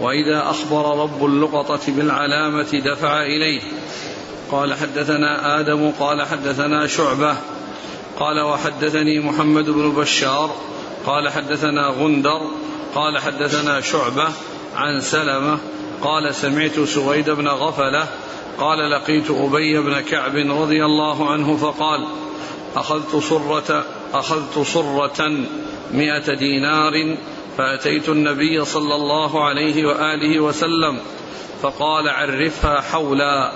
وإذا أخبر رب اللقطة بالعلامة دفع إليه. قال حدثنا آدم قال حدثنا شعبة قال وحدثني محمد بن بشار قال حدثنا غندر قال حدثنا شعبة عن سلمة قال سمعت سويد بن غفلة قال لقيت أبي بن كعب رضي الله عنه فقال أخذت صرة أخذت صرة مئة دينار فأتيت النبي صلى الله عليه وآله وسلم فقال عرفها حولا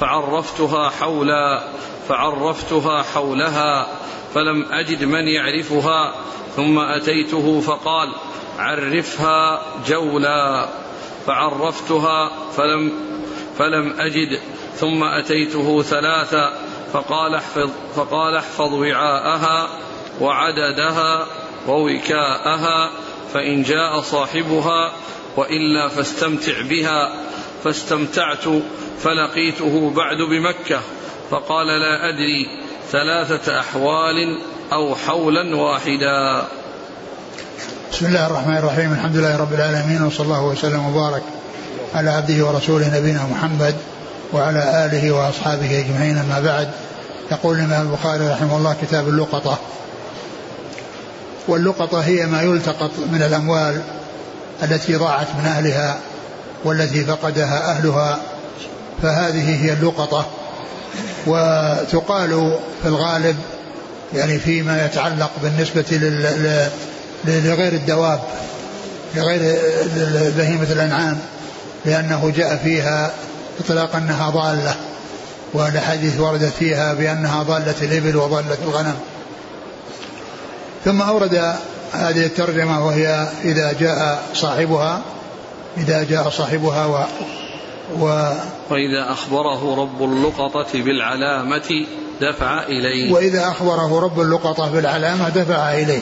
فعرفتها حولا فعرفتها حولها فلم أجد من يعرفها ثم أتيته فقال عرفها جولا فعرفتها فلم فلم أجد ثم أتيته ثلاثا فقال احفظ فقال احفظ وعاءها وعددها ووكاءها فإن جاء صاحبها وإلا فاستمتع بها فاستمتعت فلقيته بعد بمكة فقال لا أدري ثلاثة أحوال أو حولا واحدا. بسم الله الرحمن الرحيم الحمد لله رب العالمين وصلى الله وسلم وبارك على عبده ورسوله نبينا محمد وعلى آله وأصحابه أجمعين أما بعد. يقول الإمام البخاري رحمه الله كتاب اللقطة. واللقطة هي ما يلتقط من الأموال التي ضاعت من أهلها والتي فقدها أهلها. فهذه هي اللقطة. وتقال في الغالب يعني فيما يتعلق بالنسبة لغير الدواب لغير بهيمة الأنعام لأنه جاء فيها إطلاق أنها ضالة والأحاديث وردت فيها بأنها ضالة الإبل وضالة الغنم. ثم أورد هذه الترجمة وهي إذا جاء صاحبها إذا جاء صاحبها و, و وإذا أخبره رب اللقطة بالعلامة دفع إليه. وإذا أخبره رب اللقطة بالعلامة دفع إليه.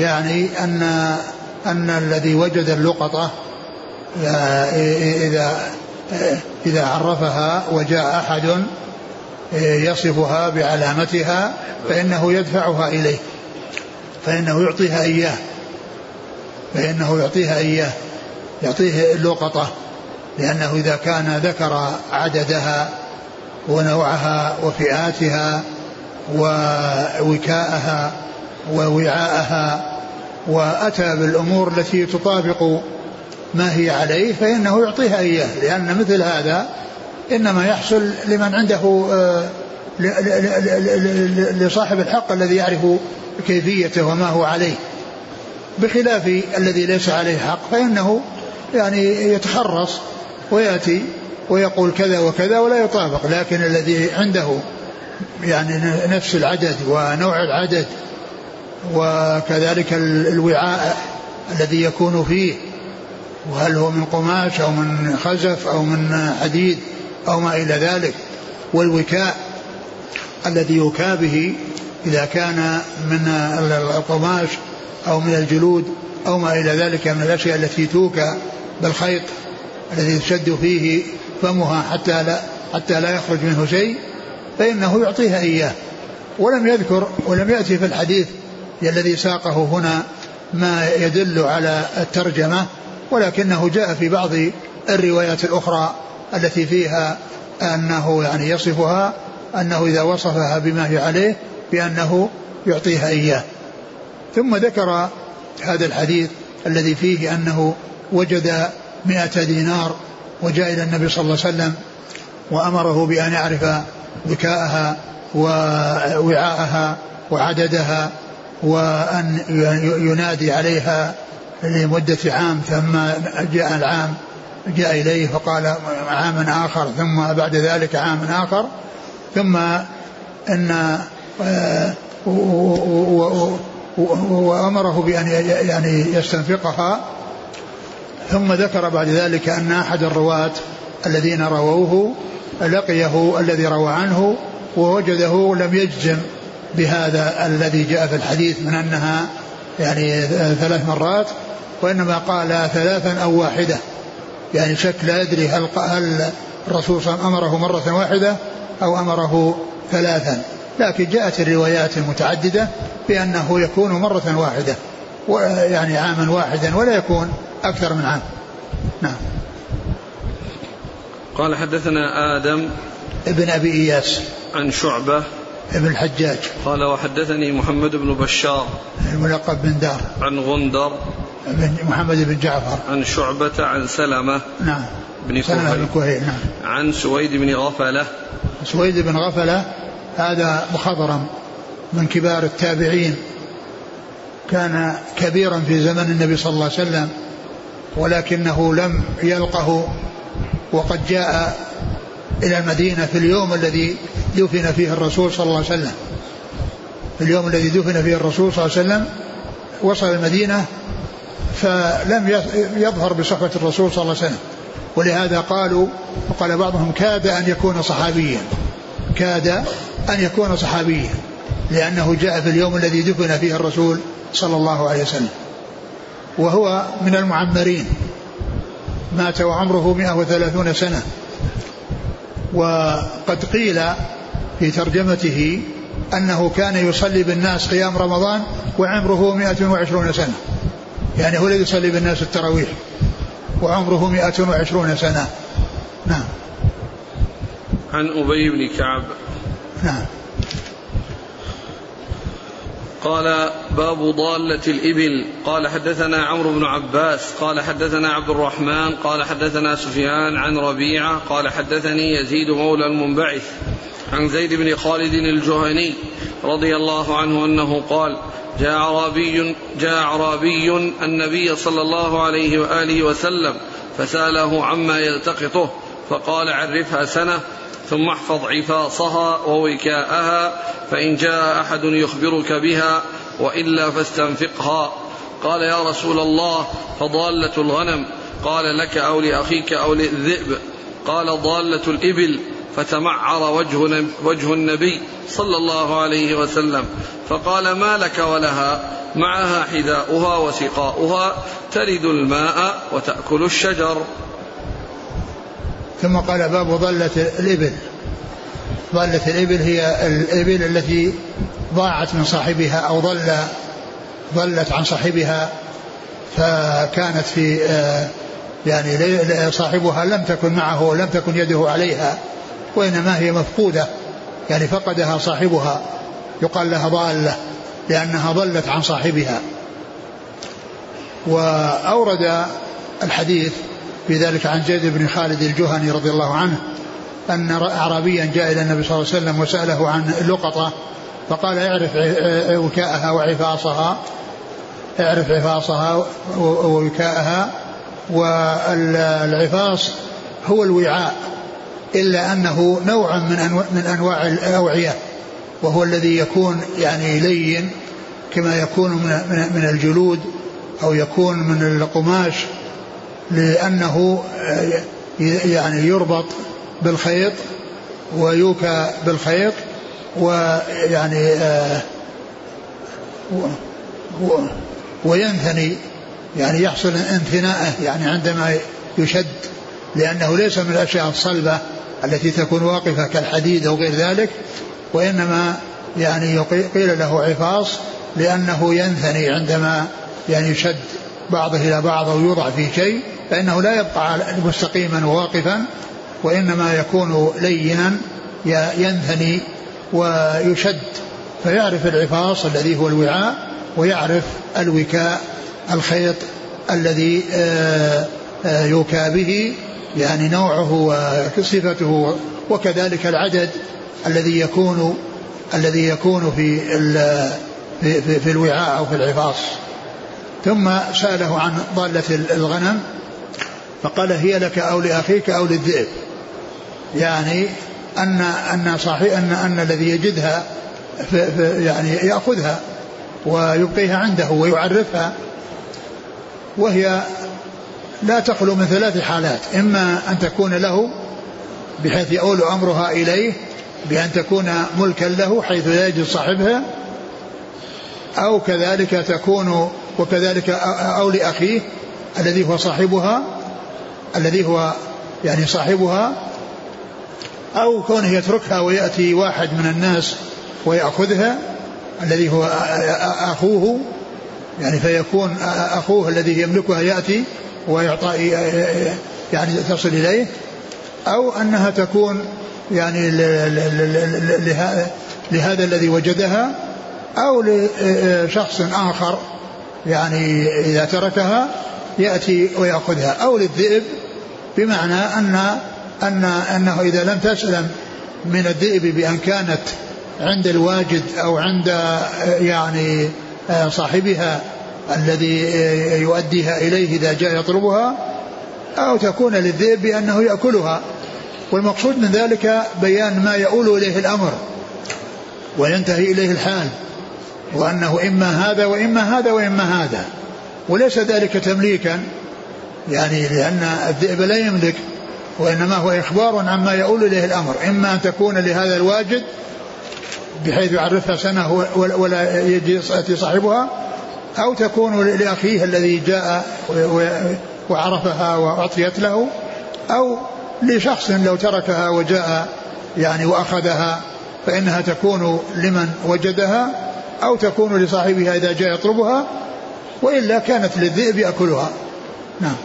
يعني أن أن الذي وجد اللقطة إذا إذا عرفها وجاء أحد يصفها بعلامتها فإنه يدفعها إليه. فإنه يعطيها إياه. فإنه يعطيها إياه. يعطيه اللقطة لأنه إذا كان ذكر عددها ونوعها وفئاتها ووكاءها ووعاءها وأتى بالأمور التي تطابق ما هي عليه فإنه يعطيها إياه. لأن مثل هذا إنما يحصل لمن عنده لصاحب الحق الذي يعرف كيفيته وما هو عليه. بخلاف الذي ليس عليه حق فإنه يعني يتخرص ويأتي ويقول كذا وكذا ولا يطابق. لكن الذي عنده يعني نفس العدد ونوع العدد وكذلك الوعاء الذي يكون فيه وهل هو من قماش أو من خزف أو من حديد أو ما إلى ذلك والوكاء الذي يكا به إذا كان من القماش أو من الجلود أو ما إلى ذلك من الأشياء التي توكى بالخيط الذي تشد فيه فمها حتى لا حتى لا يخرج منه شيء فإنه يعطيها إياه. ولم يذكر ولم يأتي في الحديث الذي ساقه هنا ما يدل على الترجمة ولكنه جاء في بعض الروايات الأخرى التي فيها أنه يعني يصفها أنه إذا وصفها بما هي عليه بأنه يعطيها إياه. ثم ذكر هذا الحديث الذي فيه أنه وجد مئة دينار وجاء إلى النبي صلى الله عليه وسلم وأمره بأن يعرف ذكاءها ووعاءها وعددها وأن ينادي عليها لمدة عام ثم جاء العام جاء إليه فقال عاما آخر ثم بعد ذلك عام آخر ثم أن وأمره بأن يعني يستنفقها ثم ذكر بعد ذلك أن أحد الرواة الذين رووه لقيه الذي روى عنه ووجده لم يجزم بهذا الذي جاء في الحديث من أنها يعني ثلاث مرات وإنما قال ثلاثا أو واحدة. يعني شك لا يدري هل, هل الرسول صلى الله عليه وسلم أمره مرة واحدة أو أمره ثلاثا. لكن جاءت الروايات المتعددة بأنه يكون مرة واحدة يعني عاما واحدا ولا يكون أكثر من عام. نعم. قال حدثنا آدم ابن أبي إياس. عن شعبة. ابن الحجاج. قال وحدثني محمد بن بشار. الملقب بن دار. عن غندر. بن محمد بن جعفر. عن شعبة عن سلمة. نعم. بن سلمة بن كهيل نعم. عن سويد بن غفلة. سويد بن غفلة هذا مخضرم من كبار التابعين كان كبيرا في زمن النبي صلى الله عليه وسلم ولكنه لم يلقه وقد جاء إلى المدينة في اليوم الذي دفن فيه الرسول صلى الله عليه وسلم. في اليوم الذي دفن فيه الرسول صلى الله عليه وسلم وصل المدينة فلم يظهر بصحبة الرسول صلى الله عليه وسلم. ولهذا قالوا وقال بعضهم كاد أن يكون صحابيا. كاد أن يكون صحابيا لأنه جاء في اليوم الذي دفن فيه الرسول صلى الله عليه وسلم. وهو من المعمرين. مات وعمره 130 سنة. وقد قيل في ترجمته أنه كان يصلي بالناس قيام رمضان وعمره 120 سنة. يعني هو الذي يصلي بالناس التراويح. وعمره 120 سنة. نعم. عن أبي بن كعب نعم. قال باب ضالة الإبل. قال حدثنا عمرو بن عباس. قال حدثنا عبد الرحمن. قال حدثنا سفيان عن ربيعة. قال حدثني يزيد مولى المنبعث عن زيد بن خالد الجهني رضي الله عنه أنه قال جاء أعرابي جاء أعرابي النبي صلى الله عليه وآله وسلم فسأله عما يلتقطه فقال عرفها سنة. ثم احفظ عفاصها ووكاءها فإن جاء أحد يخبرك بها وإلا فاستنفقها. قال يا رسول الله فضالة الغنم. قال لك أو لأخيك أو للذئب. قال ضالة الإبل. فتمعر وجه, وجه النبي صلى الله عليه وسلم. فقال ما لك ولها؟ معها حذاؤها وسقاؤها. ترد الماء وتأكل الشجر. ثم قال باب ضلة الإبل. ضلة الإبل هي الإبل التي ضاعت من صاحبها أو ضل ضلت عن صاحبها فكانت في آه، يعني صاحبها لم تكن معه ولم تكن يده عليها وإنما هي مفقودة يعني فقدها صاحبها يقال لها ضالة لأنها ضلت عن صاحبها. وأورد الحديث في ذلك عن زيد بن خالد الجهني رضي الله عنه أن أعرابيا جاء إلى النبي صلى الله عليه وسلم وسأله عن اللقطة فقال اعرف وكاءها وعفاصها اعرف عفاصها ووكاءها والعفاص هو الوعاء إلا أنه نوع من أنواع, من أنواع الأوعية وهو الذي يكون يعني لين كما يكون من, من الجلود أو يكون من القماش لأنه يعني يربط بالخيط ويوكى بالخيط ويعني آه وينثني يعني يحصل انثناءه يعني عندما يشد لأنه ليس من الأشياء الصلبة التي تكون واقفة كالحديد أو غير ذلك وإنما يعني قيل له عفاص لأنه ينثني عندما يعني يشد بعضه إلى بعض أو يوضع في شيء. فإنه لا يبقى مستقيما وواقفا وإنما يكون لينا ينثني ويشد فيعرف العفاص الذي هو الوعاء ويعرف الوكاء الخيط الذي آه، آه، يوكى به يعني نوعه وصفته وكذلك العدد الذي يكون الذي يكون في في, في الوعاء أو في العفاص. ثم سأله عن ضالة الغنم. فقال هي لك أو لأخيك أو للذئب. يعني أن أن صاحب أن أن الذي يجدها في في يعني يأخذها ويبقيها عنده ويعرفها وهي لا تخلو من ثلاث حالات. إما أن تكون له بحيث يؤول أمرها إليه بأن تكون ملكا له حيث لا يجد صاحبها أو كذلك تكون وكذلك أو لأخيه الذي هو صاحبها الذي هو يعني صاحبها أو كونه يتركها ويأتي واحد من الناس ويأخذها الذي هو أخوه يعني فيكون أخوه الذي يملكها يأتي ويعطى يعني تصل إليه أو أنها تكون يعني لهذا الذي وجدها أو لشخص آخر يعني إذا تركها يأتي ويأخذها أو للذئب بمعنى أن أن أنه إذا لم تسلم من الذئب بأن كانت عند الواجد أو عند يعني صاحبها الذي يؤديها إليه إذا جاء يطلبها أو تكون للذئب بأنه يأكلها. والمقصود من ذلك بيان ما يؤول إليه الأمر وينتهي إليه الحال وأنه إما هذا وإما هذا وإما هذا. وليس ذلك تمليكا. يعني لأن الذئب لا يملك وإنما هو إخبار عما يؤول إليه الأمر. إما أن تكون لهذا الواجد بحيث يعرفها سنة ولا يأتي صاحبها أو تكون لأخيه الذي جاء وعرفها وأعطيت له أو لشخص لو تركها وجاء يعني وأخذها فإنها تكون لمن وجدها أو تكون لصاحبها إذا جاء يطلبها وإلا كانت للذئب يأكلها. نعم.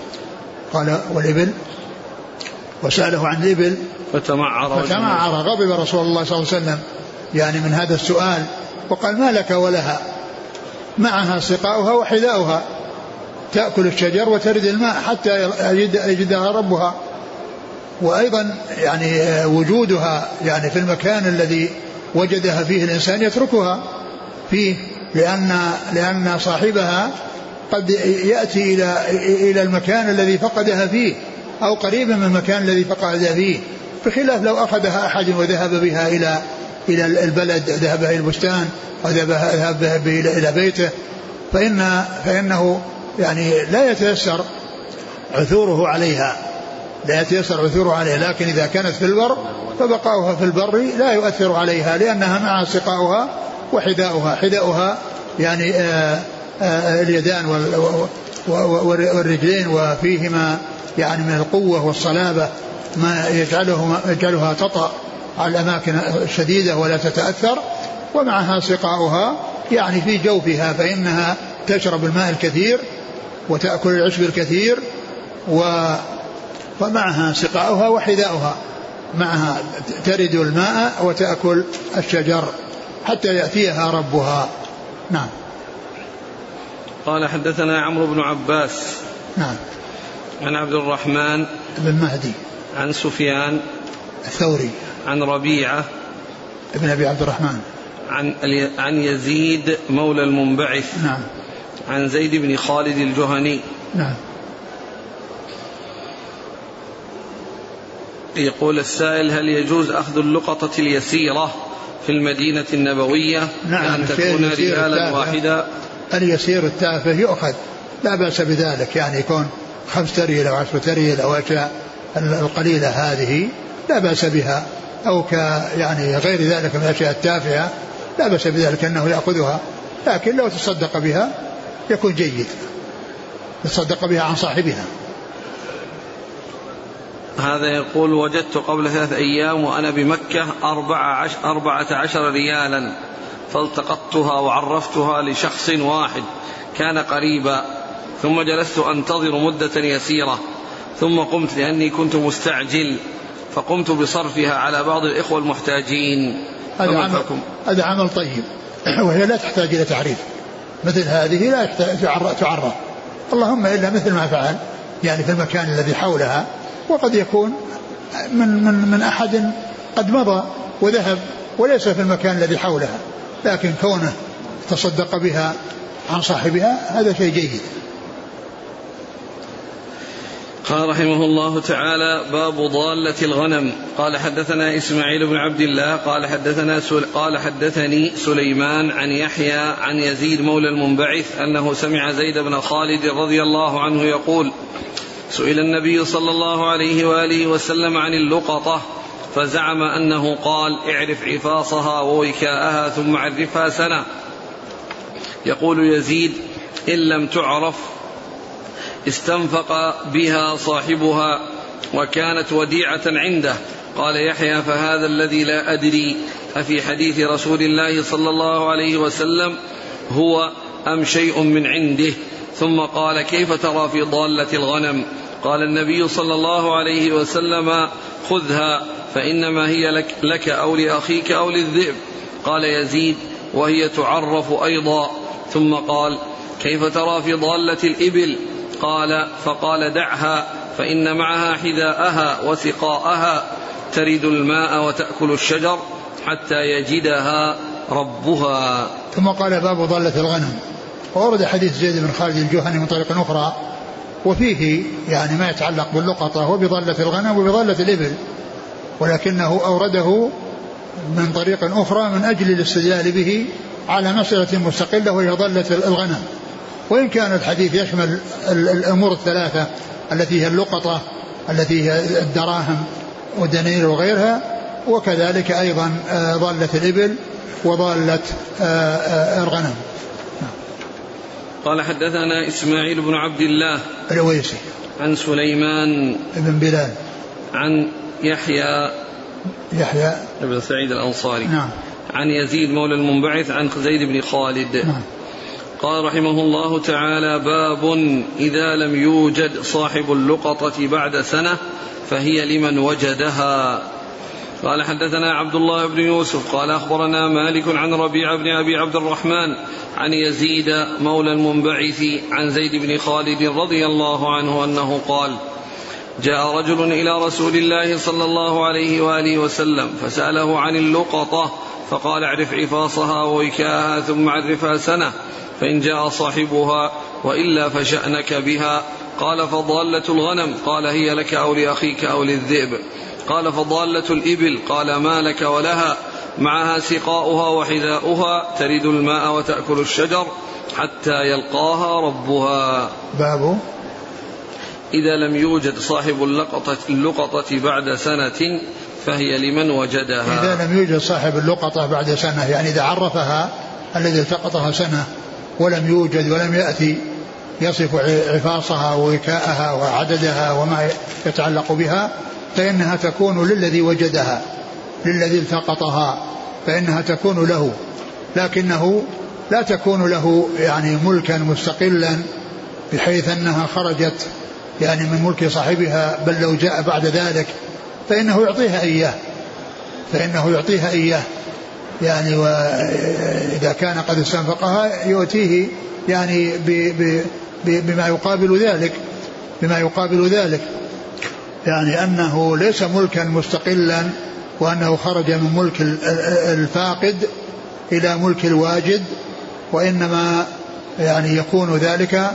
قال والإبل وسأله عن الإبل فتمعر فتمعر غضب رسول الله صلى الله عليه وسلم يعني من هذا السؤال وقال ما لك ولها؟ معها سقاؤها وحذاؤها تأكل الشجر وترد الماء حتى يجدها ربها. وأيضا يعني وجودها يعني في المكان الذي وجدها فيه الإنسان يتركها فيه لأن لأن صاحبها قد يأتي إلى إلى المكان الذي فقدها فيه أو قريبا من المكان الذي فقدها فيه. بخلاف لو أخذها أحد وذهب بها إلى إلى البلد ذهب إلى البستان وذهب بها إلى بيته فإن فإنه يعني لا يتيسر عثوره عليها. لا يتيسر عثوره عليها لكن إذا كانت في البر فبقاؤها في البر لا يؤثر عليها لأنها معها سقاؤها وحذاؤها. حذاؤها يعني آآ اليدان والرجلين وفيهما يعني من القوة والصلابة ما يجعله يجعلها تطأ على الأماكن الشديدة ولا تتأثر ومعها سقاؤها يعني في جوفها فإنها تشرب الماء الكثير وتأكل العشب الكثير و ومعها سقاؤها وحذاؤها معها ترد الماء وتأكل الشجر حتى يأتيها ربها. نعم. قال حدثنا عمرو بن عباس نعم. عن عبد الرحمن بن مهدي. عن سفيان الثوري. عن ربيعة ابن أبي عبد الرحمن. عن عن يزيد مولى المنبعث نعم. عن زيد بن خالد الجهني نعم. يقول السائل هل يجوز أخذ اللقطة اليسيرة في المدينة النبوية نعم أن تكون ريالا واحدا؟ اليسير التافه يؤخذ. لا بأس بذلك يعني يكون خمس تريل أو عشر تريل أو أشياء القليلة هذه لا بأس بها. أو ك يعني غير ذلك من الأشياء التافهة لا بأس بذلك أنه يأخذها. لكن لو تصدق بها يكون جيد. يتصدق بها عن صاحبها. هذا يقول وجدت قبل ثلاث أيام وأنا بمكة أربع عش أربعة عشر ريالا. فالتقطتها وعرفتها لشخص واحد كان قريبا ثم جلست أنتظر مدة يسيرة ثم قمت لأني كنت مستعجل فقمت بصرفها على بعض الإخوة المحتاجين. هذا عمل, هذا عمل طيب. وهي لا تحتاج إلى تعريف. مثل هذه لا تعرف. اللهم إلا مثل ما فعل يعني في المكان الذي حولها وقد يكون من من من أحد قد مضى وذهب وليس في المكان الذي حولها. لكن كونه تصدق بها عن صاحبها هذا شيء جيد. قال رحمه الله تعالى باب ضالة الغنم. قال حدثنا إسماعيل بن عبد الله قال حدثنا سل... قال حدثني سليمان عن يحيى عن يزيد مولى المنبعث أنه سمع زيد بن خالد رضي الله عنه يقول سئل النبي صلى الله عليه وآله وسلم عن اللقطة فزعم أنه قال اعرف عفاصها ووكاءها ثم عرفها سنة. يقول يزيد إن لم تعرف استنفق بها صاحبها وكانت وديعة عنده. قال يحيى فهذا الذي لا أدري أفي حديث رسول الله صلى الله عليه وسلم هو أم شيء من عنده. ثم قال كيف ترى في ضالة الغنم؟ قال النبي صلى الله عليه وسلم خذها فإنما هي لك, لك أو لأخيك أو للذئب. قال يزيد وهي تعرف أيضا. ثم قال كيف ترى في ضالة الإبل؟ قال فقال دعها فإن معها حذاءها وسقاءها ترد الماء وتأكل الشجر حتى يجدها ربها. ثم قال باب ضالة الغنم. وورد حديث زيد بن خالد الجهني من طريق أخرى وفيه يعني ما يتعلق باللقطة وبضالة الغنم وبضالة الإبل ولكنه أورده من طريق أخرى من أجل الاستدلال به على مسألة مستقلة وهي ضالة الغنم. وإن كان الحديث يشمل الأمور الثلاثة التي هي اللقطة التي هي الدراهم والدنانير وغيرها وكذلك أيضا آه، ضالة الإبل وضالة آه، آه، الغنم. قال حدثنا إسماعيل بن عبد الله الويسي عن سليمان بن بلال. عن يحيى يحيى. بن سعيد الأنصاري. نعم. عن يزيد مولى المنبعث عن زيد بن خالد. نعم. قال رحمه الله تعالى باب إذا لم يوجد صاحب اللقطة بعد سنة فهي لمن وجدها. قال حدثنا عبد الله بن يوسف قال أخبرنا مالك عن ربيع بن أبي عبد الرحمن عن يزيد مولى المنبعث عن زيد بن خالد رضي الله عنه أنه قال جاء رجل إلى رسول الله صلى الله عليه وآله وسلم فسأله عن اللقطة فقال اعرف عفاصها ووكاءها ثم عرفها سنة فإن جاء صاحبها وإلا فشأنك بها قال فضالة الغنم قال هي لك أو لأخيك أو للذئب. قال فضالة الإبل قال ما لك ولها؟ معها سقاؤها وحذاؤها ترد الماء وتأكل الشجر حتى يلقاها ربها. باب. إذا لم يوجد صاحب اللقطة, اللقطة بعد سنة فهي لمن وجدها؟ إذا لم يوجد صاحب اللقطة بعد سنة يعني إذا عرفها الذي التقطها سنة ولم يوجد ولم يأتي يصف عفاصها ووكاءها وعددها وما يتعلق بها فإنها تكون للذي وجدها للذي التقطها فإنها تكون له. لكنه لا تكون له يعني ملكا مستقلا بحيث أنها خرجت يعني من ملك صاحبها بل لو جاء بعد ذلك فإنه يعطيها إياه. فإنه يعطيها إياه. يعني وإذا كان قد استنفقها يؤتيه يعني بما يقابل ذلك بما يقابل ذلك. يعني أنه ليس ملكا مستقلا وأنه خرج من ملك الفاقد إلى ملك الواجد وإنما يعني يكون ذلك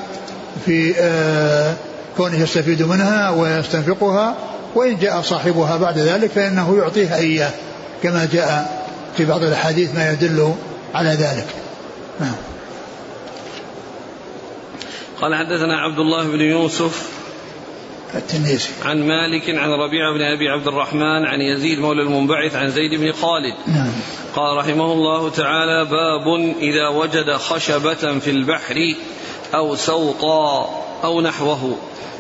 في آه، كونه يستفيد منها ويستنفقها وإن جاء صاحبها بعد ذلك فإنه يعطيها إياه كما جاء في بعض الأحاديث ما يدل على ذلك. نعم. قال حدثنا عبد الله بن يوسف التنيسي. عن مالك عن ربيعة بن أبي عبد الرحمن عن يزيد مولى المنبعث عن زيد بن خالد. نعم. قال رحمه الله تعالى باب إذا وجد خشبة في البحر أو سوطا أو نحوه.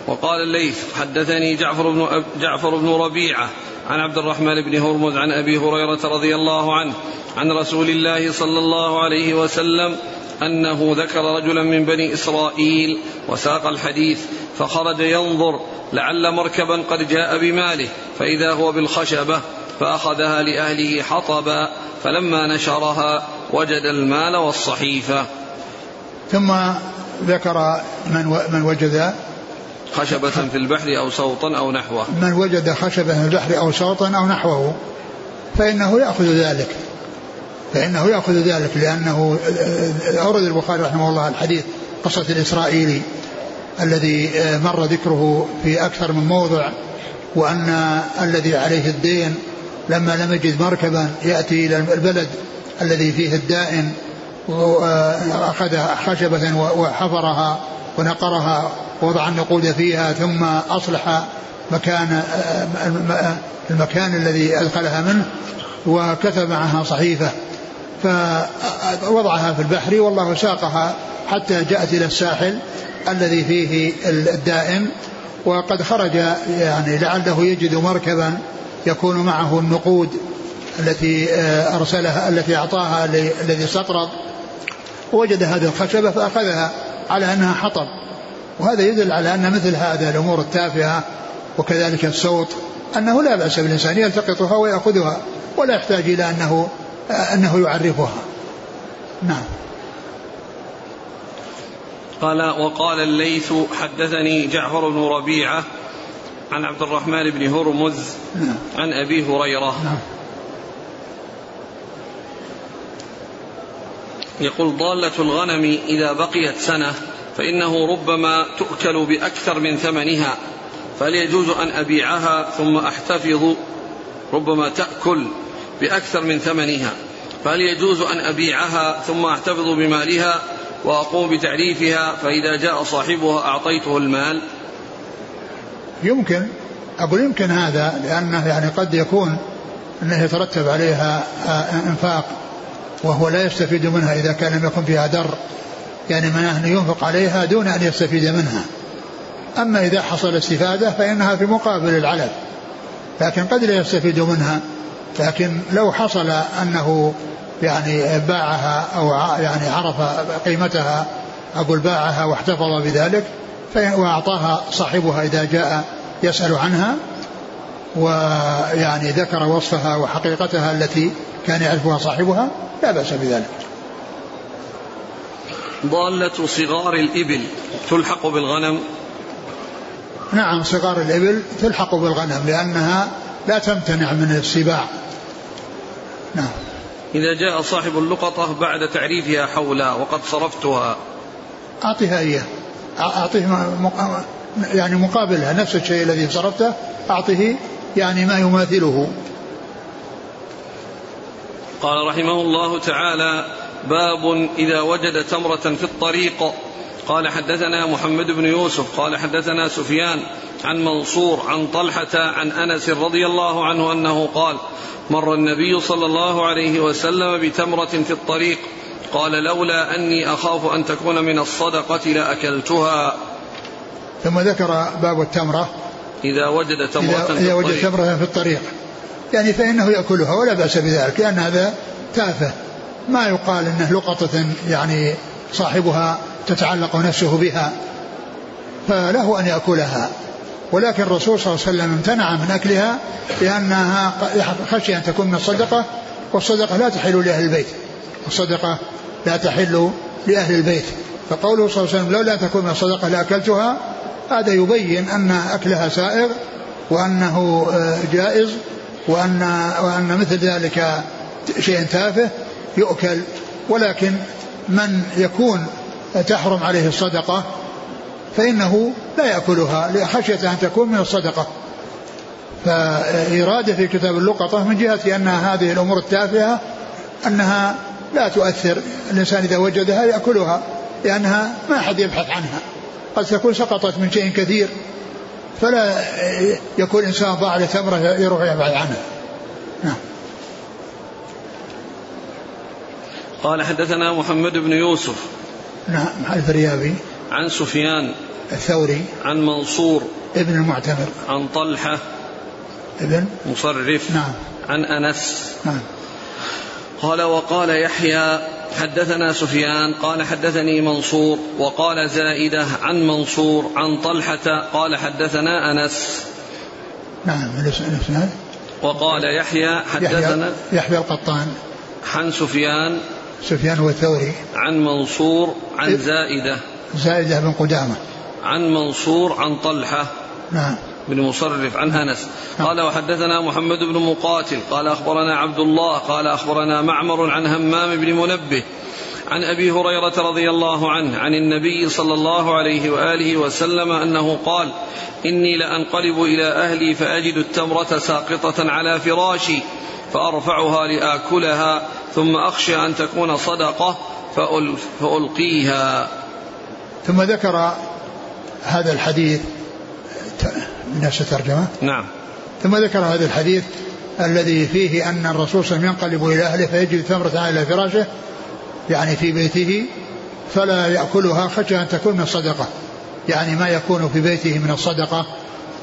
وقال الليث حدثني جعفر بن أب جعفر بن ربيعة عن عبد الرحمن بن هرمز عن أبي هريرة رضي الله عنه عن رسول الله صلى الله عليه وسلم أنه ذكر رجلا من بني إسرائيل وساق الحديث فخرج ينظر لعل مركبا قد جاء بماله فإذا هو بالخشبة فأخذها لأهله حطبا فلما نشرها وجد المال والصحيفة. ثم ذكر من من وجد خشبة في البحر أو صوتا أو نحوه. من وجد خشبة في البحر أو صوتا أو نحوه فإنه يأخذ ذلك. فإنه يأخذ ذلك لأنه أورد البخاري رحمه الله الحديث قصة الإسرائيلي. الذي مر ذكره في أكثر من موضع وأن الذي عليه الدين لما لم يجد مركبا يأتي إلى البلد الذي فيه الدائن وأخذ خشبة وحفرها ونقرها ووضع النقود فيها ثم أصلح مكان المكان الذي أدخلها منه وكتب معها صحيفة. فوضعها في البحر والله ساقها حتى جاءت إلى الساحل الذي فيه الدائم. وقد خرج يعني لعله يجد مركبا يكون معه النقود التي آه، أرسلها التي أعطاها الذي استطرد وجد هذه الخشبة فأخذها على أنها حطب. وهذا يدل على أن مثل هذا الأمور التافهة وكذلك الصوت أنه لا بأس بالإنسان يلتقطها ويأخذها ولا يحتاج إلى أنه أنه يعرفها. نعم. قال وقال الليث حدثني جعفر بن ربيعة عن عبد الرحمن بن هرمز نعم. عن أبي هريرة. نعم. يقول ضالة الغنم إذا بقيت سنة فإنه ربما تؤكل بأكثر من ثمنها فهل يجوز أن أبيعها ثم أحتفظ؟ ربما تأكل. بأكثر من ثمنها فهل يجوز أن أبيعها ثم أحتفظ بمالها وأقوم بتعريفها فإذا جاء صاحبها أعطيته المال؟ يمكن. أقول يمكن هذا لأنه يعني قد يكون أنه يترتب عليها إنفاق وهو لا يستفيد منها إذا كان لم يكن فيها در. يعني معناه أنه ينفق عليها دون أن يستفيد منها. أما إذا حصل استفادة فإنها في مقابل العلف لكن قد لا يستفيد منها. لكن لو حصل أنه يعني باعها أو يعني عرف قيمتها أقول باعها واحتفظ بذلك وأعطاها صاحبها إذا جاء يسأل عنها ويعني ذكر وصفها وحقيقتها التي كان يعرفها صاحبها لا بأس بذلك. ضالة صغار الإبل تلحق بالغنم. نعم صغار الإبل تلحق بالغنم لأنها لا تمتنع من السباع. نعم. إذا جاء صاحب اللقطة بعد تعريفها حولا وقد صرفتها. أعطها إياه. أعطيه يعني مقابلها نفس الشيء الذي صرفته أعطه يعني ما يماثله. قال رحمه الله تعالى باب إذا وجد تمرة في الطريق قال حدثنا محمد بن يوسف قال حدثنا سفيان عن منصور عن طلحة عن أنس رضي الله عنه أنه قال مر النبي صلى الله عليه وسلم بتمرة في الطريق قال لولا أني أخاف أن تكون من الصدقة لأكلتها. ثم ذكر باب التمرة. إذا وجد تمرة إذا, في إذا وجد تمرة في الطريق. يعني فإنه يأكلها ولا بأس بذلك لأن هذا تافه. ما يقال أنه لقطة يعني صاحبها تتعلق نفسه بها فله أن يأكلها. ولكن الرسول صلى الله عليه وسلم امتنع من أكلها لأنها خشي أن تكون من الصدقة والصدقة لا تحل لأهل البيت. الصدقة لا تحل لأهل البيت. فقوله صلى الله عليه وسلم لولا تكون من الصدقة لأكلتها هذا يبين أن أكلها سائغ وأنه آه، جائز وأن وأن مثل ذلك شيء تافه يؤكل. ولكن من يكون تحرم عليه الصدقة فإنه لا يأكلها خشية أن تكون من الصدقة. فإرادة في كتاب اللقطة من جهة أن هذه الأمور التافهة أنها لا تؤثر الإنسان إذا وجدها يأكلها لأنها ما أحد يبحث عنها. قد تكون سقطت من شيء كثير فلا يكون إنسان ضاع لتمرة يروح يبحث عنها. نعم. قال حدثنا محمد بن يوسف. نعم الفريابي عن سفيان الثوري عن منصور ابن المعتمر. عن طلحة ابن؟ مصرف نعم. عن أنس. نعم. قال وقال يحيى حدثنا سفيان قال حدثني منصور وقال زائدة عن منصور عن طلحة قال حدثنا أنس. نعم الإسناد؟ وقال يحيى حدثنا يحيى القطان. عن سفيان سفيان هو الثوري. عن منصور عن زائدة. زائدة بن قدامة. عن منصور عن طلحة. نعم. بن مصرف عن أنس. نعم. قال وحدثنا محمد بن مقاتل. قال أخبرنا عبد الله. قال أخبرنا معمر عن همام بن منبه. عن أبي هريرة رضي الله عنه عن النبي صلى الله عليه وآله وسلم أنه قال إني لأنقلب إلى أهلي فأجد التمرة ساقطة على فراشي فأرفعها لآكلها ثم أخشى أن تكون صدقة فألقيها. ثم ذكر هذا الحديث نفس الترجمة. نعم. ثم ذكر هذا الحديث الذي فيه أن الرسول صلى الله عليه وسلم ينقلب إلى أهله فيجد ثمرة على فراشه يعني في بيته فلا يأكلها خشية أن تكون من الصدقة يعني ما يكون في بيته من الصدقة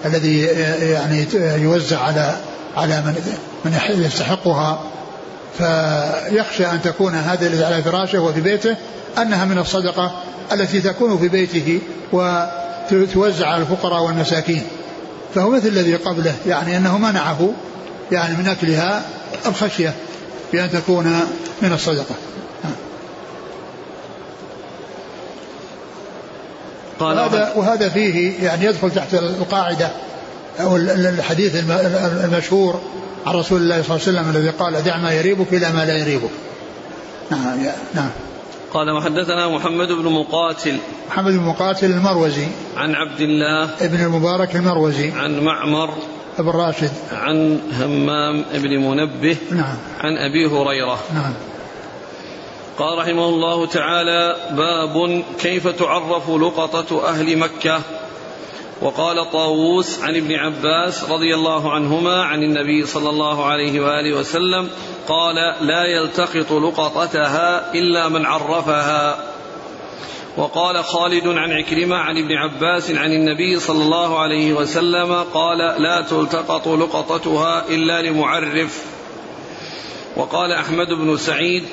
الذي يعني يوزع على على من من يستحقها. فيخشى أن تكون هذه التي على فراشه وفي بيته أنها من الصدقة التي تكون في بيته وتوزع على الفقراء والمساكين. فهو مثل الذي قبله يعني أنه منعه يعني من أكلها الخشية بأن تكون من الصدقة. قال وهذا, وهذا فيه يعني يدخل تحت القاعدة أو الحديث المشهور عن رسول الله صلى الله عليه وسلم الذي قال دع ما يريبك إلى ما لا يريبك. نعم نعم. قال وحدثنا محمد بن مقاتل. محمد بن مقاتل المروزي. عن عبد الله. ابن المبارك المروزي. عن معمر. ابن راشد عن همام بن منبه. نعم. عن أبي هريرة. نعم. قال رحمه الله تعالى باب كيف تعرف لقطة أهل مكة؟ وقال طاووس عن ابن عباس رضي الله عنهما عن النبي صلى الله عليه وآله وسلم قال لا يلتقط لقطتها إلا من عرفها. وقال خالد عن عكرمة عن ابن عباس عن النبي صلى الله عليه وسلم قال لا تلتقط لقطتها إلا لمعرف. وقال أحمد بن سعيد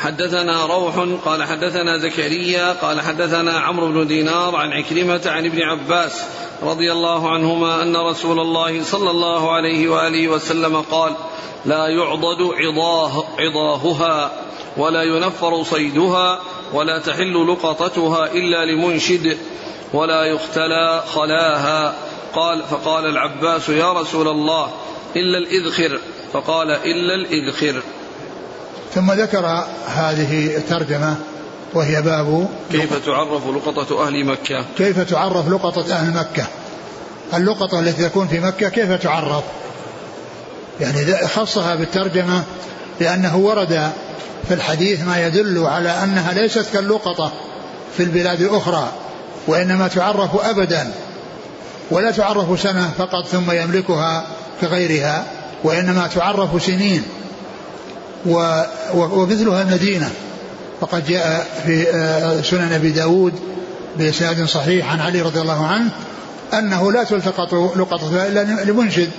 حدثنا روح قال حدثنا زكريا قال حدثنا عمرو بن دينار عن عكرمة عن ابن عباس رضي الله عنهما أن رسول الله صلى الله عليه وآله وسلم قال لا يعضد عضاه عضاهها ولا ينفر صيدها ولا تحل لقطتها إلا لمنشد ولا يختلى خلاها. قال فقال العباس يا رسول الله إلا الإذخر. فقال إلا الإذخر. ثم ذكر هذه الترجمة وهي باب كيف تعرف لقطة أهل مكة؟ كيف تعرف لقطة أهل مكة؟ اللقطة التي تكون في مكة كيف تعرف؟ يعني خصها بالترجمة لأنه ورد في الحديث ما يدل على أنها ليست كاللقطة في البلاد الأخرى وإنما تعرف أبدا ولا تعرف سنة فقط ثم يملكها كغيرها وإنما تعرف سنين. ومثلها المدينة. فقد جاء في آه، سنن أبي داود بإسناد صحيح عن علي رضي الله عنه أنه لا تلتقط لقطة إلا لمنشد.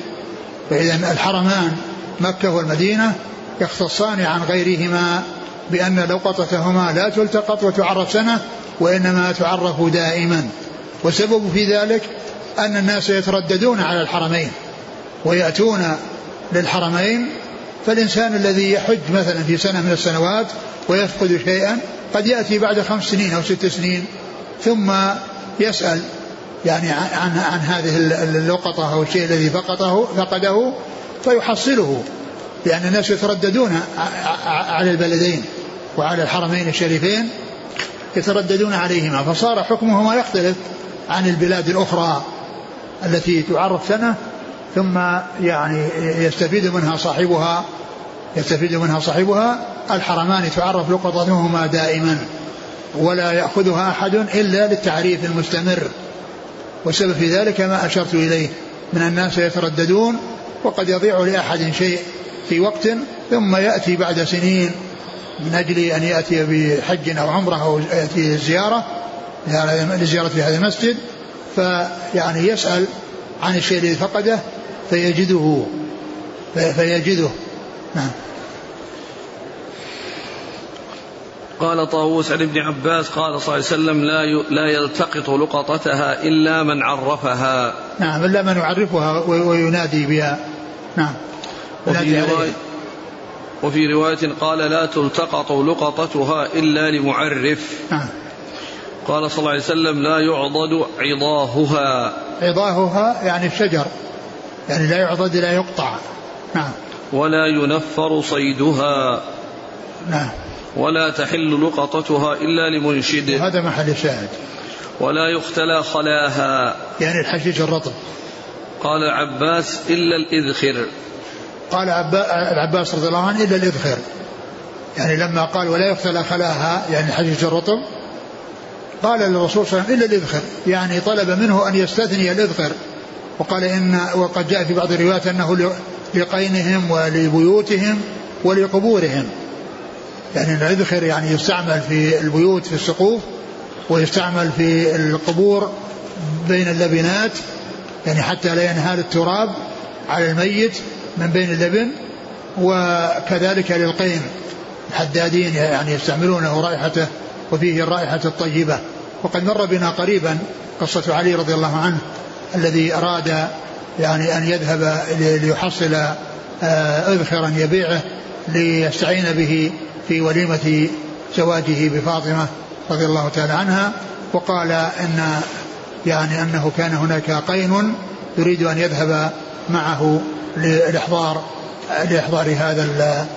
فإذا الحرمان مكة والمدينة يختصان عن غيرهما بأن لقطتهما لا تلتقط وتعرف سنة وإنما تعرف دائما. والسبب في ذلك أن الناس يترددون على الحرمين ويأتون للحرمين فالإنسان الذي يحج مثلا في سنة من السنوات ويفقد شيئا قد يأتي بعد خمس سنين أو ست سنين ثم يسأل يعني عن عن هذه اللقطة أو الشيء الذي فقده فقده فيحصله لأن الناس يترددون على البلدين وعلى الحرمين الشريفين يترددون عليهما فصار حكمهما يختلف عن البلاد الأخرى التي تعرف سنة ثم يعني يستفيد منها صاحبها يستفيد منها صاحبها الحرمان تعرف لقطتهما دائما ولا يأخذها أحد إلا للتعريف المستمر. والسبب في ذلك ما أشرت إليه من الناس يترددون وقد يضيع لأحد شيء في وقت ثم يأتي بعد سنين من أجل أن يأتي بحج أو عمرة أو يأتي الزيارة لزيارة هذا المسجد فيعني يسأل عن الشيء الذي فقده فيجده فيجده نعم قال طاووس عن ابن عباس قال صلى الله عليه وسلم لا لا يلتقط لقطتها إلا من عرفها. نعم إلا من يعرفها وينادي بها. نعم. وفي رواية وفي رواية قال لا تلتقط لقطتها إلا لمعرف نعم قال صلى الله عليه وسلم لا يعضد عضاهها. عضاهها يعني الشجر يعني لا يعضد لا يقطع. نعم. ولا ينفر صيدها. نعم. ولا تحل لقطتها إلا لمنشد. هذا محل الشاهد ولا يختلى خلاها. يعني الحشيش الرطب. قال عباس إلا الإذخر. قال العباس رضي الله عنه إلا الإذخر. يعني لما قال ولا يختلى خلاها يعني الحشيش الرطب قال للرسول صلى الله عليه وسلم إلا الإذخر. يعني طلب منه أن يستثني الإذخر. وقال إن وقد جاء في بعض الروايات أنه لقينهم ولبيوتهم ولقبورهم. يعني الإذخر يعني يستعمل في البيوت في السقوف ويستعمل في القبور بين اللبنات. يعني حتى لا ينهال التراب على الميت من بين اللبن. وكذلك للقين الحدادين يعني يستعملونه رائحته. وفيه الرائحة الطيبة. وقد مر بنا قريبا قصة علي رضي الله عنه الذي أراد يعني أن يذهب ليحصل آه، اذخرا يبيعه ليستعين به في وليمة زواجه بفاطمة رضي الله تعالى عنها. وقال إن يعني أنه كان هناك قين يريد أن يذهب معه لإحضار لإحضار هذا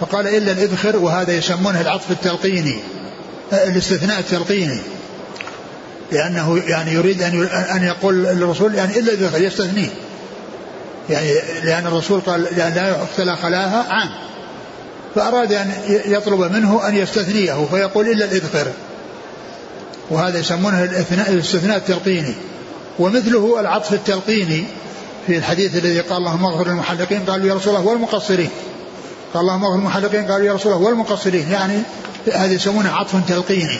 فقال إلا الإذخر وهذا يسمونه العطف التلقيني. الاستثناء التلقيني. لأنه يعني يريد أن أن يقول للرسول يعني إلا الاذخر يستثنيه يعني لأن الرسول قال لا يقتل خلاها عام. فأراد أن يطلب منه أن يستثنيه فيقول إلا الإذخر. وهذا يسمونه الاستثناء التلقيني. ومثله العطف التلقيني في الحديث الذي قال اللهم اغفر للمحلقين قالوا يا رسول الله والمقصرين. قال اللهم اغفر للمحلقين قالوا يا رسول الله والمقصرين يعني هذا يسمونه عطف تلقيني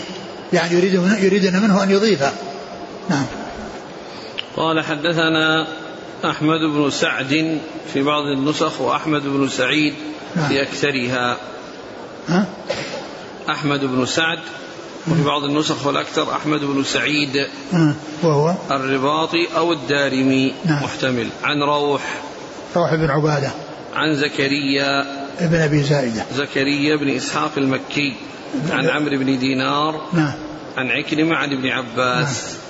يعني يريد يريدون منه أن يضيفه نعم. قال حدثنا أحمد بن سعد في بعض النسخ وأحمد بن سعيد نعم. في أكثرها. ها؟ أحمد بن سعد وفي بعض النسخ والأكثر أحمد بن سعيد وهو؟ الرباطي أو الدارمي نعم. محتمل. عن روح. روح بن عبادة. عن زكريا ابن أبي زائدة. زكريا بن إسحاق المكي عن عمرو بن دينار نعم. عن عكرمة عن ابن عباس. نعم.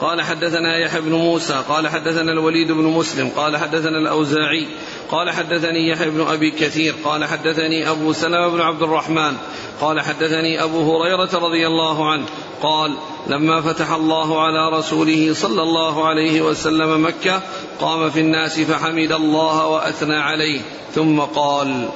قال حدثنا يحيى بن موسى قال حدثنا الوليد بن مسلم قال حدثنا الأوزاعي قال حدثني يحيى بن أبي كثير قال حدثني أبو سلمة بن عبد الرحمن قال حدثني أبو هريرة رضي الله عنه قال لما فتح الله على رسوله صلى الله عليه وسلم مكة قام في الناس فحمد الله وأثنى عليه ثم قال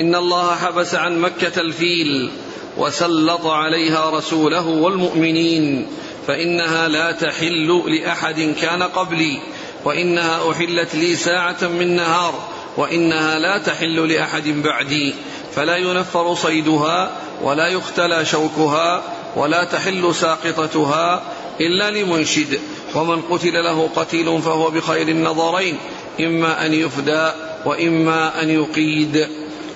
إن الله حبس عن مكة الفيل وسلط عليها رسوله والمؤمنين فإنها لا تحل لأحد كان قبلي وإنها أحلت لي ساعة من نهار وإنها لا تحل لأحد بعدي فلا ينفر صيدها ولا يختلى شوكها ولا تحل ساقطتها إلا لمنشد. ومن قتل له قتيل فهو بخير النظرين إما أن يفدى وإما أن يقيد.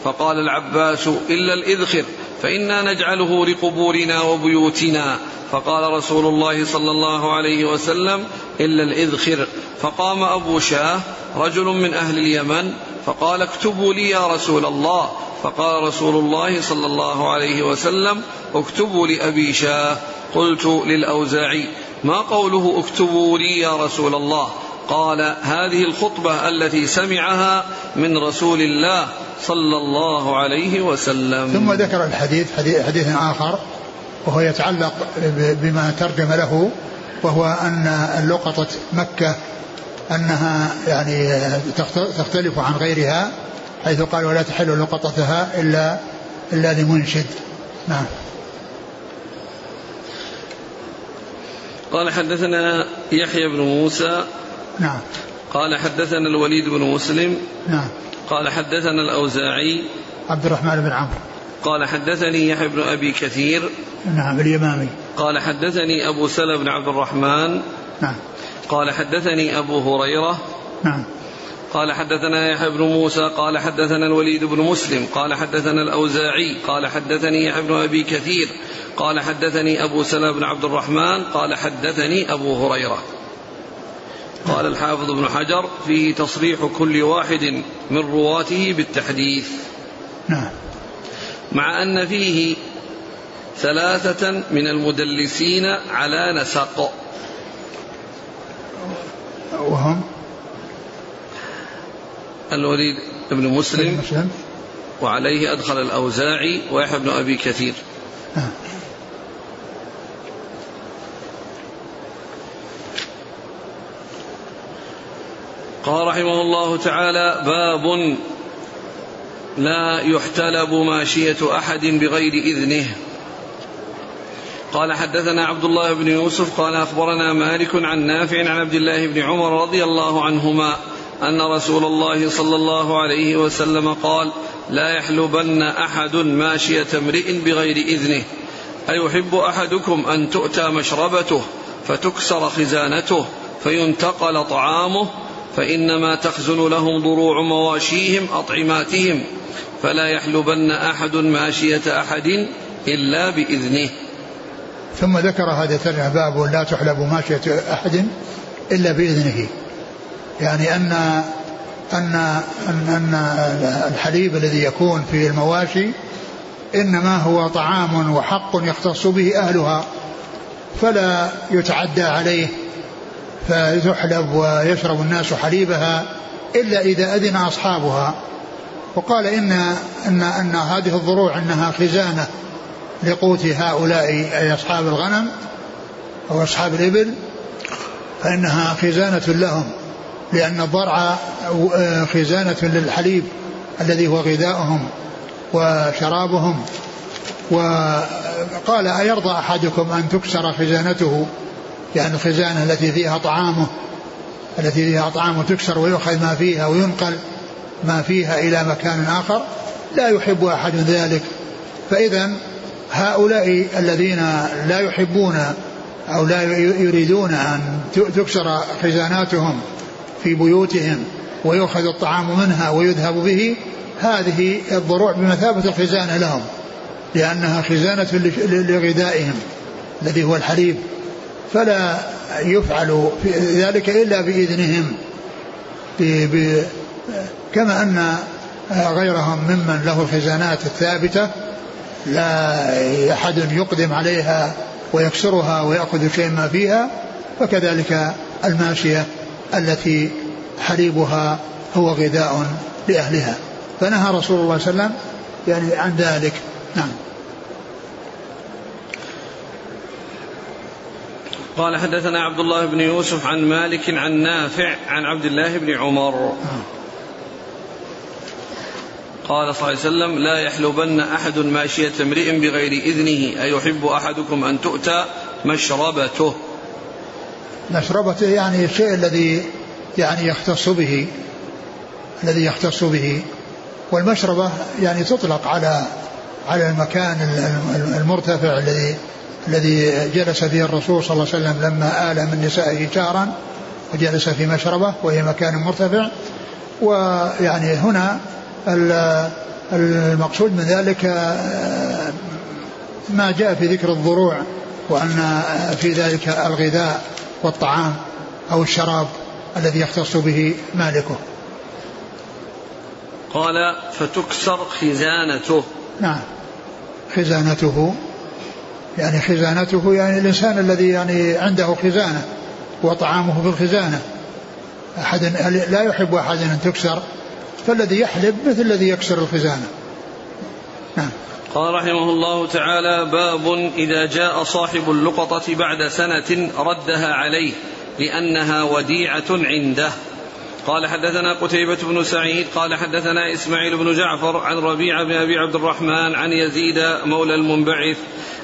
فقال العباس إلا الإذخر فإنا نجعله لقبورنا وبيوتنا. فقال رسول الله صلى الله عليه وسلم إلا الإذخر. فقام أبو شاه رجل من أهل اليمن فقال اكتبوا لي يا رسول الله. فقال رسول الله صلى الله عليه وسلم اكتبوا لأبي شاه. قلت للأوزاعي ما قوله اكتبوا لي يا رسول الله؟ قال هذه الخطبة التي سمعها من رسول الله صلى الله عليه وسلم. ثم ذكر الحديث حديث آخر وهو يتعلق بما ترجم له وهو أن اللقطة مكة أنها يعني تختلف عن غيرها حيث قال ولا تحل لقطتها إلا إلا لمنشد. نعم. قال حدثنا يحيى بن موسى. نعم. قال حدثنا الوليد بن مسلم. نعم. قال حدثنا الأوزاعي. عبد الرحمن بن عمرو. قال حدثني يحيى بن أبي كثير. نعم اليمامي. قال حدثني أبو سلمة بن عبد الرحمن. نعم. قال حدثني أبو هريرة. نعم. قال حدثنا يحيى بن موسى قال حدثنا الوليد بن مسلم قال حدثنا الأوزاعي قال حدثني يحيى بن أبي كثير قال حدثني أبو سلمة بن عبد الرحمن قال حدثني أبو هريرة. قال الحافظ ابن حجر فيه تصريح كل واحد من رواته بالتحديث. نعم. مع أن فيه ثلاثة من المدلسين على نسق. وهم؟ الوليد بن مسلم, وعليه أدخل الأوزاعي ويحيى بن أبي كثير. قال رحمه الله تعالى باب لا يحتلب ماشية أحد بغير إذنه. قال حدثنا عبد الله بن يوسف قال أخبرنا مالك عن نافع عن عبد الله بن عمر رضي الله عنهما أن رسول الله صلى الله عليه وسلم قال لا يحلبن أحد ماشية امرئ بغير إذنه أيحب أحدكم أن تؤتى مشربته فتكسر خزانته فينتقل طعامه فإنما تخزن لهم ضروع مواشيهم أطعماتهم فلا يحلبن أحد ماشية أحد إلا بإذنه. ثم ذكر هذا الترجمة باب لا تحلب ماشية أحد إلا بإذنه. يعني أن أن أن, أن الحليب الذي يكون في المواشي إنما هو طعام وحق يختص به أهلها فلا يتعدى عليه فتحلب ويشرب الناس حليبها إلا إذا أذن أصحابها. وقال إن أن أن هذه الضروع أنها خزانة لقوت هؤلاء أي أصحاب الغنم أو أصحاب الإبل فإنها خزانة لهم. لأن الضرع خزانة للحليب الذي هو غذاؤهم وشرابهم. وقال أيرضى أحدكم أن تكسر خزانته؟ يعني الخزانة التي فيها طعامه التي فيها طعامه تكسر ويؤخذ ما فيها وينقل ما فيها إلى مكان آخر لا يحب أحد ذلك. فإذا هؤلاء الذين لا يحبون أو لا يريدون أن تكسر خزاناتهم في بيوتهم ويؤخذ الطعام منها ويذهب به هذه الضروع بمثابة الخزانة لهم لأنها خزانة لغذائهم الذي هو الحليب. فلا يفعل ذلك إلا بإذنهم كما أن غيرهم ممن له الخزانات الثابتة لا أحد يقدم عليها ويكسرها ويأخذ شيء ما فيها فكذلك الماشية. التي حليبها هو غذاء لأهلها فنهى رسول الله صلى الله عليه وسلم يعني عن ذلك. نعم. قال حدثنا عبد الله بن يوسف عن مالك عن نافع عن عبد الله بن عمر. قال صلى الله عليه وسلم لا يحلبن أحد ماشية امرئ بغير إذنه أيحب أحدكم أن تؤتى مشربته؟ مشربته يعني الشيء الذي يعني يختص به الذي يختص به. والمشربة يعني تطلق على على المكان المرتفع الذي الذي جلس فيه الرسول صلى الله عليه وسلم لما آل من نسائه شهرا وجلس في مشربة وهي مكان مرتفع. ويعني هنا المقصود من ذلك ما جاء في ذكر الضروع وأن في ذلك الغذاء. والطعام أو الشراب الذي يختص به مالكه. قال فتكسر خزانته. نعم. خزانته يعني خزانته يعني الإنسان الذي يعني عنده خزانة وطعامه في الخزانة. أحد لا يحب أحد أن تكسر؟ فالذي يحلب مثل الذي يكسر الخزانة. نعم. قال رحمه الله تعالى باب إذا جاء صاحب اللقطة بعد سنة ردها عليه لأنها وديعة عنده. قال حدثنا قتيبة بن سعيد قال حدثنا إسماعيل بن جعفر عن ربيعة بن أبي عبد الرحمن عن يزيد مولى المنبعث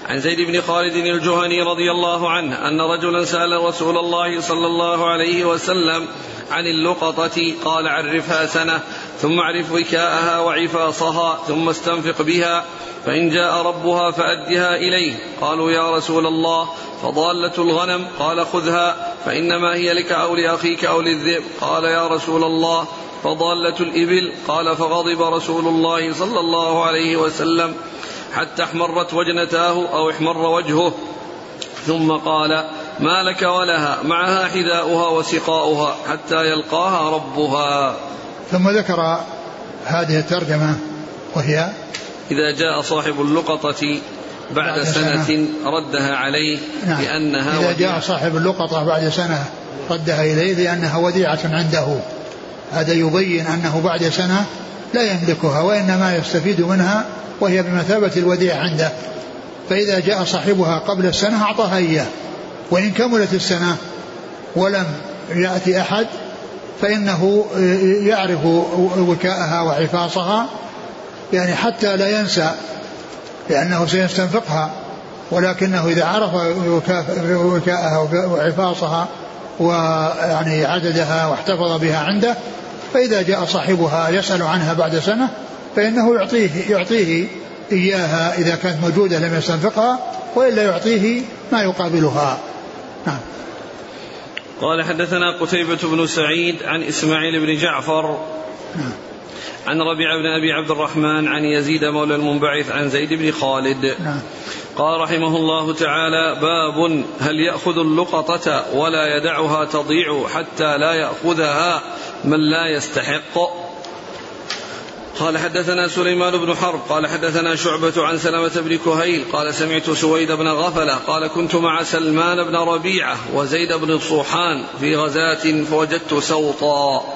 عن زيد بن خالد الجهني رضي الله عنه أن رجلا سأل رسول الله صلى الله عليه وسلم عن اللقطة قال عرفها سنة. ثم اعرف وكاءها وعفاصها ثم استنفق بها فإن جاء ربها فأدها إليه. قالوا يا رسول الله فضالة الغنم قال خذها فإنما هي لك أو لأخيك أو للذئب. قال يا رسول الله فضالة الإبل قال فغضب رسول الله صلى الله عليه وسلم حتى احمرت وجنتاه أو احمر وجهه. ثم قال ما لك ولها معها حذاؤها وسقاؤها حتى يلقاها ربها. ثم ذكر هذه الترجمة وهي إذا جاء صاحب اللقطة بعد, بعد سنة, سنة. ردها عليه نعم. لأنها إذا جاء صاحب اللقطة بعد سنة ردها إليه لأنها وديعة عنده. هذا يبين أنه بعد سنة لا يملكها وإنما يستفيد منها وهي بمثابة الوديع عنده. فإذا جاء صاحبها قبل السنة أعطاها إياه. وإن كملت السنة ولم يأتي أحد فإنه يعرف وكاءها وحفاظها يعني حتى لا ينسى لأنه سيستنفقها ولكنه إذا عرف وكاءها وعفاصها ويعني عددها واحتفظ بها عنده فإذا جاء صاحبها يسأل عنها بعد سنة فإنه يعطيه يعطيه إياها إذا كانت موجودة لم يستنفقها وإلا يعطيه ما يقابلها. نعم. قال حدثنا قتيبة بن سعيد عن إسماعيل بن جعفر عن ربيع بن أبي عبد الرحمن عن يزيد مولى المنبعث عن زيد بن خالد. نعم. قال رحمه الله تعالى باب هل يأخذ اللقطة ولا يدعها تضيع حتى لا يأخذها من لا يستحق؟ قال حدثنا سليمان بن حرب قال حدثنا شعبة عن سلمة بن كهيل قال سمعت سويد بن غفلة قال كنت مع سلمان بن ربيعة وزيد بن صوحان في غزاة فوجدت سوطا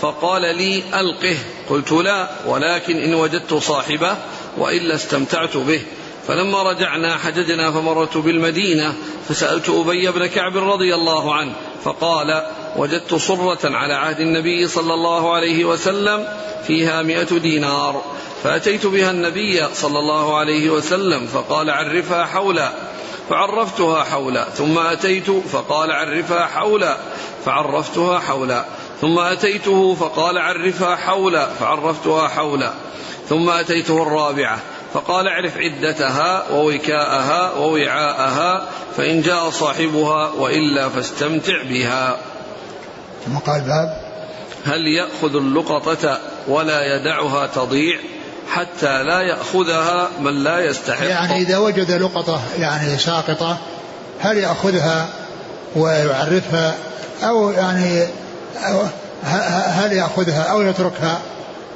فقال لي ألقه قلت لا ولكن إن وجدت صاحبه وإلا استمتعت به. فلما رجعنا حججنا فمرت بالمدينة فسألت أبي بن كعب رضي الله عنه فقال وجدت صرة على عهد النبي صلى الله عليه وسلم فيها مئة دينار. فأتيت بها النبي صلى الله عليه وسلم فقال عرفها حولا. فعرفتها حولا. ثم أتيت فقال عرفها حولا. فعرفتها حولا. ثم أتيته فقال عرفها حولا. فعرفتها حولا. ثم أتيته الرابعة. فقال اعرف عدتها ووكاءها ووعاءها فإن جاء صاحبها وإلا فاستمتع بها. ثم قال باب. هل يأخذ اللقطة ولا يدعها تضيع حتى لا يأخذها من لا يستحق؟ يعني إذا وجد لقطة يعني ساقطة هل يأخذها ويعرفها أو يعني أو هل يأخذها أو يتركها؟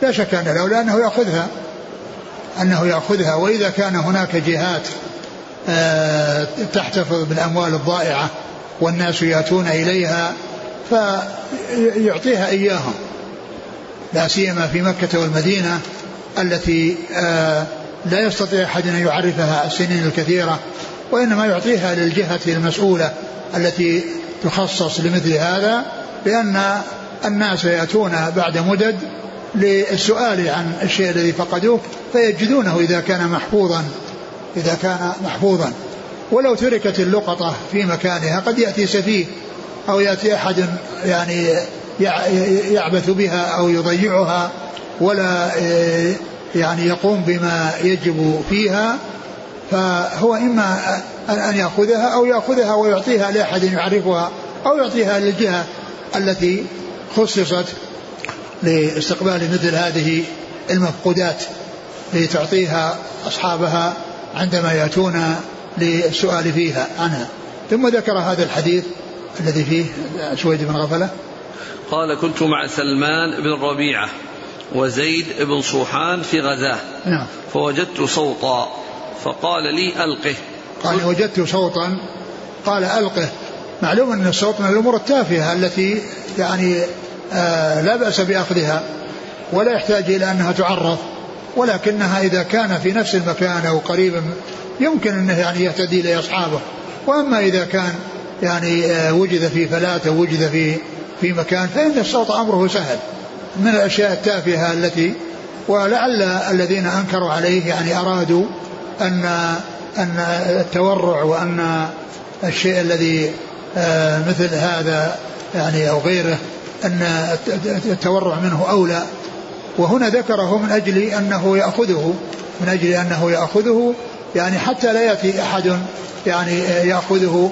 لا شك أن له لأنه يأخذها. أنه يأخذها وإذا كان هناك جهات آه، تحتفظ بالأموال الضائعة والناس يأتون إليها فيعطيها إياهم. لا سيما في مكة والمدينة التي آه، لا يستطيع أحد أن يعرفها السنين الكثيرة وإنما يعطيها للجهة المسؤولة التي تخصص لمثل هذا لأن الناس يأتون بعد مدد للسؤال عن الشيء الذي فقدوه فيجدونه إذا كان محفوظا إذا كان محفوظا. ولو تركت اللقطة في مكانها قد يأتي سفيه أو يأتي أحد يعني يعبث بها أو يضيعها ولا يعني يقوم بما يجب فيها. فهو إما أن يأخذها أو يأخذها ويعطيها لأحد يعرفها أو يعطيها للجهة التي خصصت لاستقبال مثل هذه المفقودات لتعطيها أصحابها عندما يأتون للسؤال فيها عنها ثم ذكر هذا الحديث الذي فيه سويد بن غفلة. قال كنت مع سلمان بن ربيعة وزيد بن صوحان في غزاة. نعم. فوجدت صوتا فقال لي ألقه. قال وجدت صوتا. قال ألقه. معلوم أن الصوت من الأمور التافهة التي يعني لا بأس بأخذها ولا يحتاج إلى أنها تعرف ولكنها إذا كان في نفس المكان أو قريبا يمكن أنه يعني يهتدي لأصحابه. وأما إذا كان يعني آه وجد في فلاة أو وجد في في مكان فإن الصوت أمره سهل من الأشياء التافهة التي ولعل الذين أنكروا عليه يعني أرادوا أن أن التورع وأن الشيء الذي آه، مثل هذا يعني أو غيره أن التورع منه أولى. وهنا ذكره من أجل أنه يأخذه من أجل أنه يأخذه يعني حتى لا يأتي أحد يعني يأخذه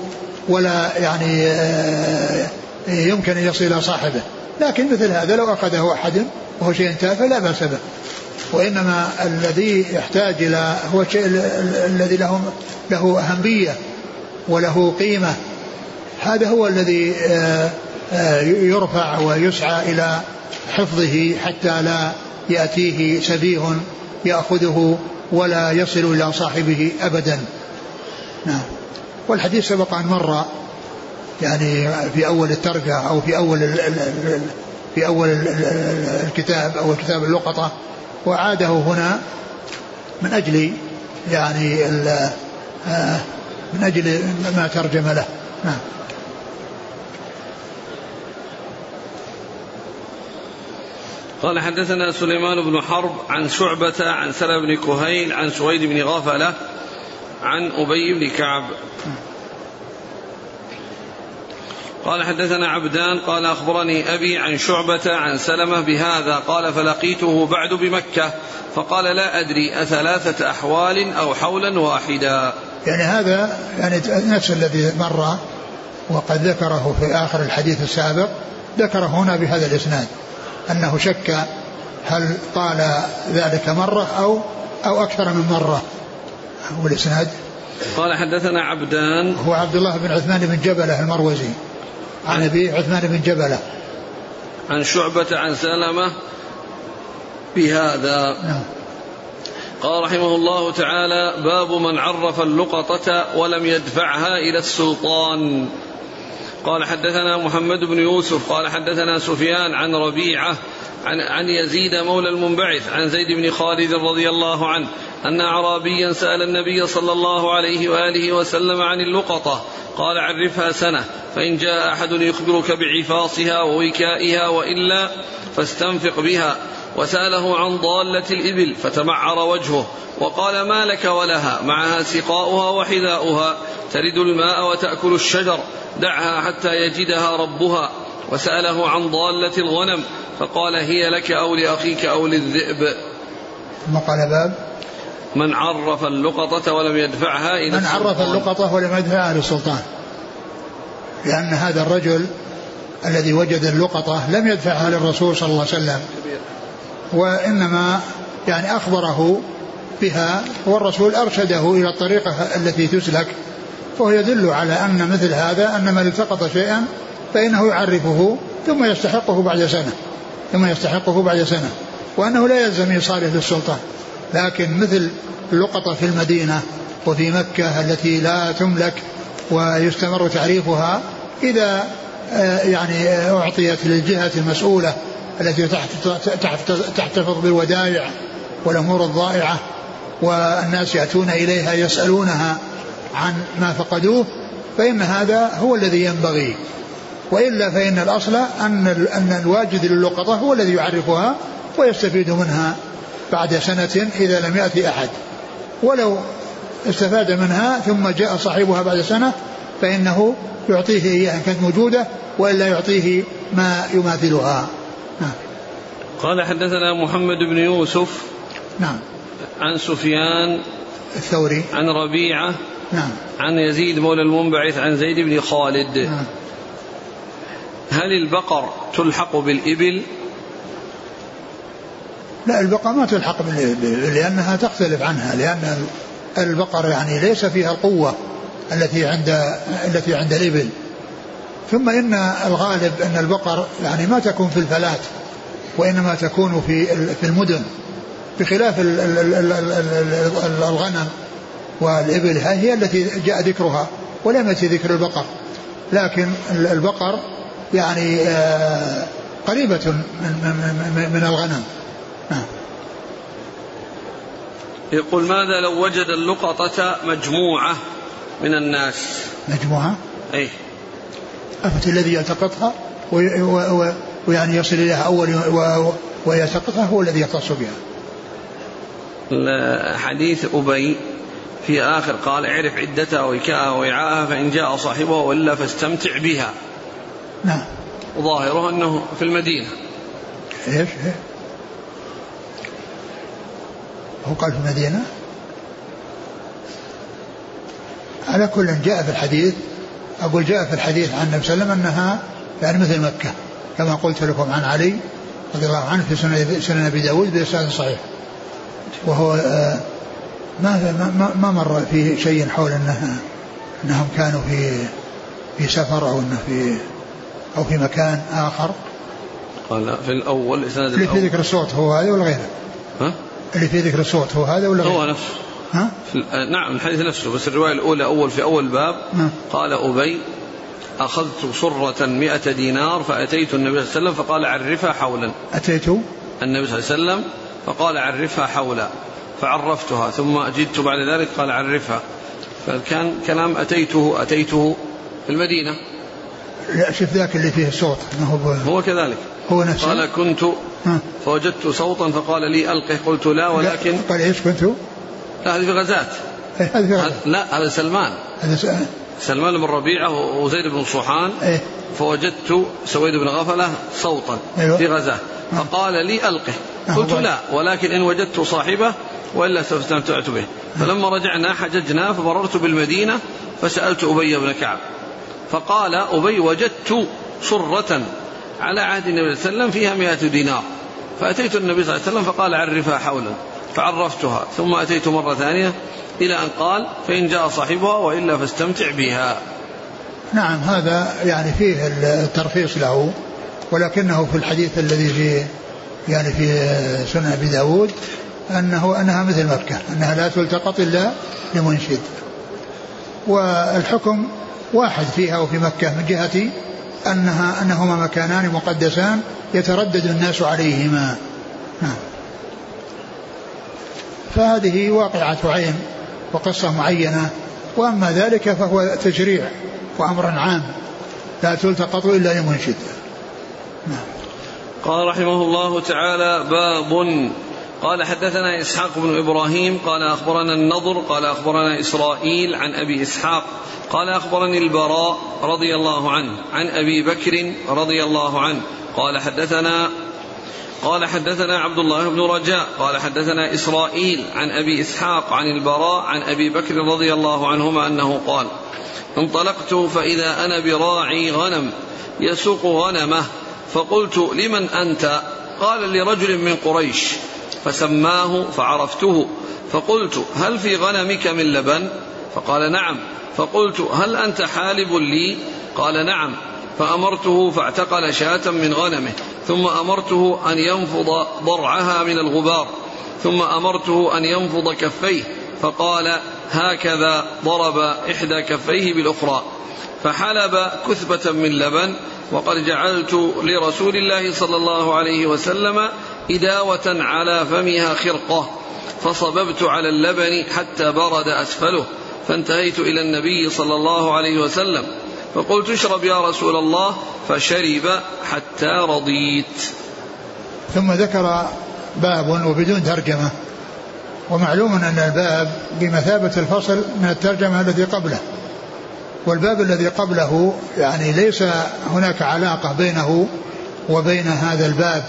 ولا يعني يمكن أن يصل صاحبه. لكن مثل هذا لو أخذه أحد وهو شيء تافه لا بأس به. وإنما الذي يحتاج إلى هو الشيء الذي له له أهمية وله قيمة. هذا هو الذي آه، يرفع ويسعى إلى حفظه حتى لا يأتيه سفيه يأخذه ولا يصل إلى صاحبه أبدا. نعم. والحديث سبق أن مر يعني في أول الترجة أو في أول في أول الكتاب أو كتاب اللقطة وعاده هنا من أجل يعني آه، من أجل ما ترجم له. نعم. قال حدثنا سليمان بن حرب عن شعبة عن سلم بن كهيل عن سويد بن غفلة عن أبي بن كعب. قال حدثنا عبدان قال أخبرني أبي عن شعبة عن سلمة بهذا قال فلقيته بعد بمكة فقال لا أدري أثلاثة أحوال أو حولا واحدا. يعني هذا يعني نفس الذي مر وقد ذكره في آخر الحديث السابق ذكره هنا بهذا الإسناد. أنه شك هل قال ذلك مرة أو أو أكثر من مرة. والإسناد قال حدثنا عبدان. هو عبد الله بن عثمان بن جبلة المروزي. عن أبي عثمان بن جبلة. عن شعبة عن سلمة بهذا. نعم. قال رحمه الله تعالى باب من عرف اللقطة ولم يدفعها إلى السلطان. قال حدثنا محمد بن يوسف قال حدثنا سفيان عن ربيعة عن, عن يزيد مولى المنبعث عن زيد بن خالد رضي الله عنه أن أعرابيا سأل النبي صلى الله عليه وآله وسلم عن اللقطة قال عرفها سنة فإن جاء أحد يخبرك بعفاصها ووكائها وإلا فاستنفق بها وسأله عن ضالة الإبل فتمعر وجهه وقال ما لك ولها معها سقاؤها وحذاؤها ترد الماء وتأكل الشجر دعها حتى يجدها ربها وسأله عن ضالة الغنم فقال هي لك أو لأخيك أو للذئب. ثم قال باب. من عرف اللقطة ولم يدفعها إلى من عرف اللقطة ولم يدفعها للسلطان لأن هذا الرجل الذي وجد اللقطة لم يدفعها للرسول صلى الله عليه وسلم. وإنما يعني أخبره بها والرسول أرشده إلى الطريقة التي تسلك. فهو يدل على أن مثل هذا أن من التقط شيئا فإنه يعرفه ثم يستحقه بعد سنة ثم يستحقه بعد سنة وأنه لا يلزم إيصاله للسلطان لكن مثل اللقطة في المدينة وفي مكة التي لا تملك ويستمر تعريفها إذا آه، يعني أعطيت للجهة المسؤولة التي تحتفظ بالودائع والأمور الضائعة والناس يأتون إليها يسألونها عن ما فقدوه فإن هذا هو الذي ينبغي. وإلا فإن الأصل أن أن الواجد للقطة هو الذي يعرفها ويستفيد منها بعد سنة إذا لم يأتي أحد. ولو استفاد منها ثم جاء صاحبها بعد سنة فإنه يعطيه إياها إن كانت موجودة وإلا يعطيه ما يماثلها. نعم. قال حدثنا محمد بن يوسف نعم. عن سفيان الثوري. عن ربيعة نعم. عن يزيد مولى المنبعث عن زيد بن خالد. نعم. هل البقر تلحق بالإبل؟ لا البقر ما تلحق بالإبل لأنها تختلف عنها لأن البقر يعني ليس فيها القوة التي عند التي عند الإبل. ثم إن الغالب أن البقر يعني ما تكون في الفلات وإنما تكون في في المدن بخلاف الغنم. والإبل هي التي جاء ذكرها ولم يأتي ذكر البقر. لكن البقر يعني آه، قريبة من, من الغنم. نعم. يقول ماذا لو وجد اللقطة مجموعة من الناس؟ مجموعة؟ أي. أفت الذي يلتقطها ويعني يصل إليها أول ويلتقطها هو الذي يختص بها. حديث أبي في آخر قال اعرف عدتها وإكاءها وإعاءها فإن جاء صاحبها وإلا فاستمتع بها. نعم. ظاهره أنه في المدينة. إيش؟ هو قال في المدينة؟ على كل جاء في الحديث أقول جاء في الحديث عن النبي صلى الله عليه وسلم أنها يعني مثل مكة كما قلت لكم عن علي رضي الله عنه في سنن أبي داود بإسناد صحيح وهو آه، ما ما ما مر فيه شيء حول انها إنهم كانوا في في سفر أو إنه في أو في مكان آخر قال في الأول اسناد اللي في ذكر الصوت هو هذا ولا غيره؟ ها؟ اللي في ذكر الصوت هو هذا ولا غيره؟ هو نفسه ها؟ نعم الحديث نفسه بس الرواية الأولى أول في أول باب. قال أبي أخذت صرة مئة دينار فأتيت النبي صلى الله عليه وسلم فقال عرفها حولا أتيت النبي صلى الله عليه وسلم فقال عرفها حولا فعرفتها ثم جئت بعد ذلك قال عرفها. فكان كلام أتيته أتيته في المدينة. لا شوف ذاك اللي فيه الصوت ما هو هو كذلك. هو نفسه. قال كنت فوجدت صوتا فقال لي ألقه. قلت لا ولكن قال إيش كنت؟ لا هذه في غزاة. إيه، لا هذا سلمان. هذا س- سلمان بن ربيعة وزيد بن صوحان إيه. فوجدت سويد بن غفلة صوتا أيوة. في غزاة. فقال لي ألقه. قلت لا ولكن إن وجدت صاحبه وإلا سوف استمتعت به. فلما رجعنا حججنا فمررت بالمدينة فسألت أبي بن كعب. فقال أبي وجدت صرة على عهد النبي صلى الله عليه وسلم فيها مئة دينار. فأتيت النبي صلى الله عليه وسلم فقال عرفها حولا. فعرفتها. ثم أتيت مرة ثانية إلى أن قال فإن جاء صاحبها وإلا فاستمتع بها. نعم هذا يعني فيه الترخيص له ولكنه في الحديث الذي في يعني في سنن أبي داود انه أنها مثل مكة أنها لا تلتقط إلا لمنشد. والحكم واحد فيها وفي مكة من جهة انها أنهما مكانان مقدسان يتردد الناس عليهما. نعم. فهذه واقعة عين. وقصة معينة وأما ذلك فهو تشريع وأمر عام لا تلتقط إلا لمنشد قال رحمه الله تعالى باب. قال حدثنا إسحاق بن إبراهيم قال أخبرنا النضر قال أخبرنا إسرائيل عن أبي إسحاق قال أخبرني البراء رضي الله عنه عن أبي بكر رضي الله عنه قال حدثنا قال حدثنا عبد الله بن رجاء قال حدثنا إسرائيل عن أبي إسحاق عن البراء عن أبي بكر رضي الله عنهما أنه قال انطلقت فإذا أنا براعي غنم يسوق غنمه فقلت لمن أنت؟ قال لرجل من قريش فسماه فعرفته فقلت هل في غنمك من لبن؟ فقال نعم. فقلت هل أنت حالب لي؟ قال نعم. فأمرته فاعتقل شاة من غنمه. ثم أمرته أن ينفض ضرعها من الغبار. ثم أمرته أن ينفض كفيه. فقال هكذا ضرب إحدى كفيه بالأخرى. فحلب كثبة من لبن وقد جعلت لرسول الله صلى الله عليه وسلم إداوة على فمها خرقة. فصببت على اللبن حتى برد أسفله. فانتهيت إلى النبي صلى الله عليه وسلم. فقلت اشرب يا رسول الله فشرب حتى رضيت. ثم ذكر باب وبدون ترجمة ومعلوم أن الباب بمثابة الفصل من الترجمة التي قبله والباب الذي قبله يعني ليس هناك علاقة بينه وبين هذا الباب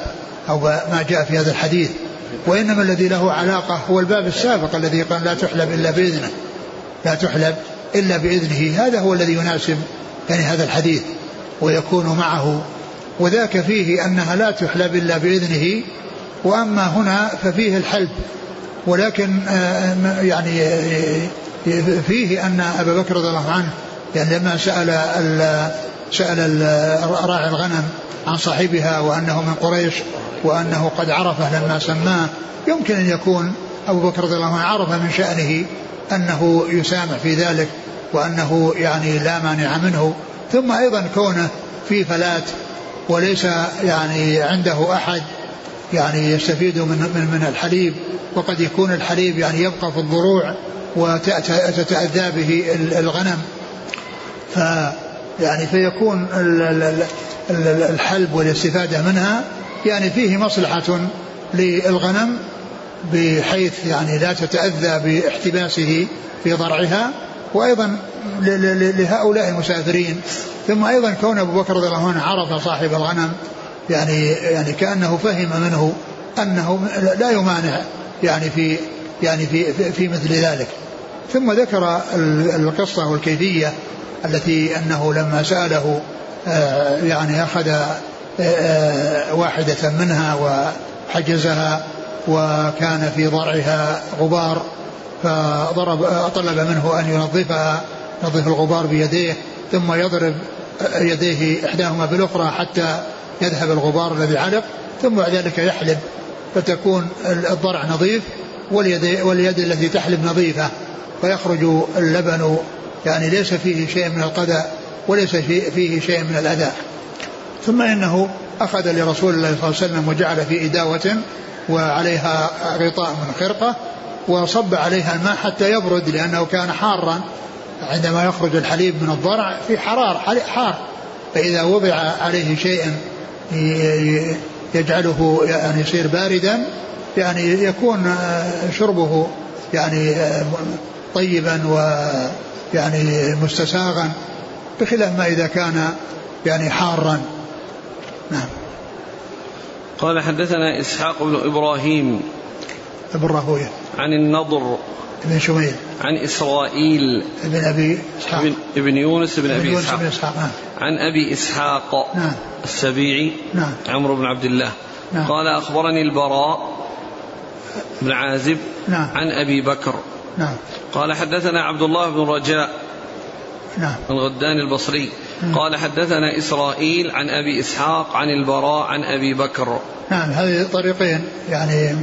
أو ما جاء في هذا الحديث وإنما الذي له علاقة هو الباب السابق الذي قال لا تحلب إلا بإذنه لا تحلب إلا بإذنه هذا هو الذي يناسب يعني هذا الحديث ويكون معه وذاك فيه أنها لا تحلب إلا بإذنه وأما هنا ففيه الحلب ولكن يعني فيه أن أبا بكر رضي الله عنه يعني لما سأل ال سأل راعي الغنم عن صاحبها وأنه من قريش وأنه قد عرفه لما سماه يمكن أن يكون أبو بكر رضي الله عنه عرف من شأنه أنه يسامح في ذلك. وأنه يعني لا مانع منه ثم أيضا كونه في فلات وليس يعني عنده أحد يعني يستفيد من من من الحليب وقد يكون الحليب يعني يبقى في الضروع وتتأذى به الغنم. ف يعني فيكون الحلب والاستفادة منها يعني فيه مصلحة للغنم بحيث يعني لا تتأذى باحتباسه في ضرعها. وأيضا لهؤلاء المسافرين ثم أيضا كون أبو بكر رضي الله عنه عرف صاحب الغنم يعني يعني كأنه فهم منه أنه لا يمانع يعني في يعني في في, مثل ذلك. ثم ذكر القصة والكيفية التي أنه لما سأله يعني أخذ واحدة منها وحجزها وكان في ضرعها غبار فضرب طلب منه أن ينظفها ينظف الغبار بيديه ثم يضرب يديه إحداهما بالأخرى حتى يذهب الغبار الذي علق ثم بعد ذلك يحلب فتكون الضرع نظيف واليد, واليد التي تحلب نظيفة فيخرج اللبن يعني ليس فيه شيء من القذى وليس فيه شيء من الأذى. ثم إنه أخذ لرسول الله صلى الله عليه وسلم وجعل في إداوة وعليها غطاء من خرقة وصب عليها الماء حتى يبرد لأنه كان حارا. عندما يخرج الحليب من الضرع في حرار حار. فإذا وضع عليه شيء يجعله يعني يصير باردا يعني يكون شربه يعني طيبا ويعني مستساغا بخلاف ما إذا كان يعني حارا. نعم. قال حدثنا إسحاق بن إبراهيم ابن راهويه عن النضر. بن شميل. عن إسرائيل. بن أبي إسحاق. ابن, ابن يونس بن أبي يونس إسحاق. بن إسحاق نعم. عن أبي إسحاق نعم. السبيعي. نعم. عمرو بن عبد الله. نعم. قال أخبرني البراء بن عازب نعم. عن أبي بكر. نعم. قال حدثنا عبد الله بن رجاء نعم. الغداني البصري. قال حدثنا إسرائيل عن أبي إسحاق عن البراء عن أبي بكر. نعم هذه طريقين يعني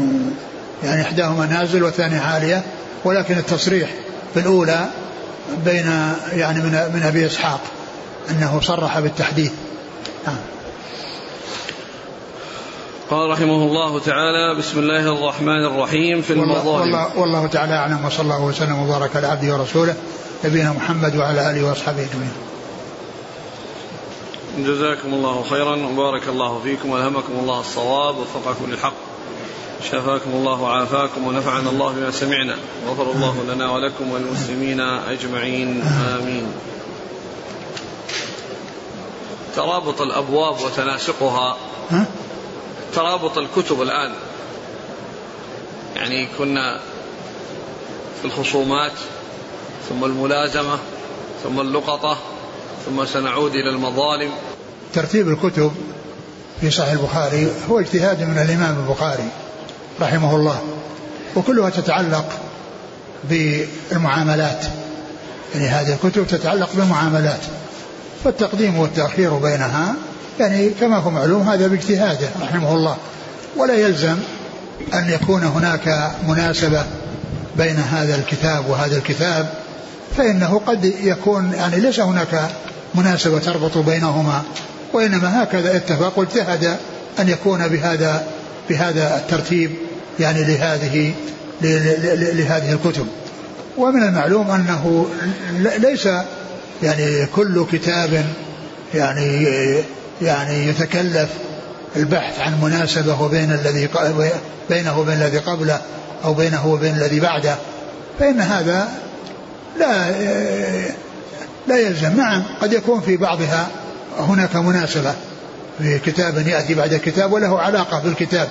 يعني إحداهما نازل والثاني عالية ولكن التصريح في الاولى بين يعني من من أبي إسحاق أنه صرح بالتحديث. نعم. قال رحمه الله تعالى بسم الله الرحمن الرحيم في المظاهر والله, والله تعالى أعلم وصلى الله وسلم وبارك على عبده ورسوله نبينا محمد وعلى آله وأصحابه أجمعين. جزاكم الله خيرا وبارك الله فيكم وألهمكم الله الصواب ووفقكم للحق. شفاكم الله وعافاكم ونفعنا الله بما سمعنا غفر الله لنا ولكم وللمسلمين أجمعين آمين. ترابط الأبواب وتناسقها. ها؟ ترابط الكتب الآن. يعني كنا في الخصومات ثم الملازمة ثم اللقطة ثم سنعود إلى المظالم. ترتيب الكتب في صحيح البخاري هو اجتهاد من الإمام البخاري. رحمه الله وكلها تتعلق بالمعاملات. يعني هذه الكتب تتعلق بالمعاملات فالتقديم والتأخير بينها يعني كما هو معلوم هذا باجتهاده رحمه الله. ولا يلزم أن يكون هناك مناسبة بين هذا الكتاب وهذا الكتاب فإنه قد يكون يعني ليس هناك مناسبة تربط بينهما وإنما هكذا اتفق واجتهد أن يكون بهذا بهذا الترتيب. يعني لهذه لهذه الكتب. ومن المعلوم أنه ليس يعني كل كتاب يعني يعني يتكلف البحث عن مناسبة وبين الذي بينه وبين الذي قبله أو بينه وبين الذي بعده. فإن هذا لا لا يلزم. نعم قد يكون في بعضها هناك مناسبة. في كتاب يأتي بعد كتاب وله علاقة بالكتاب.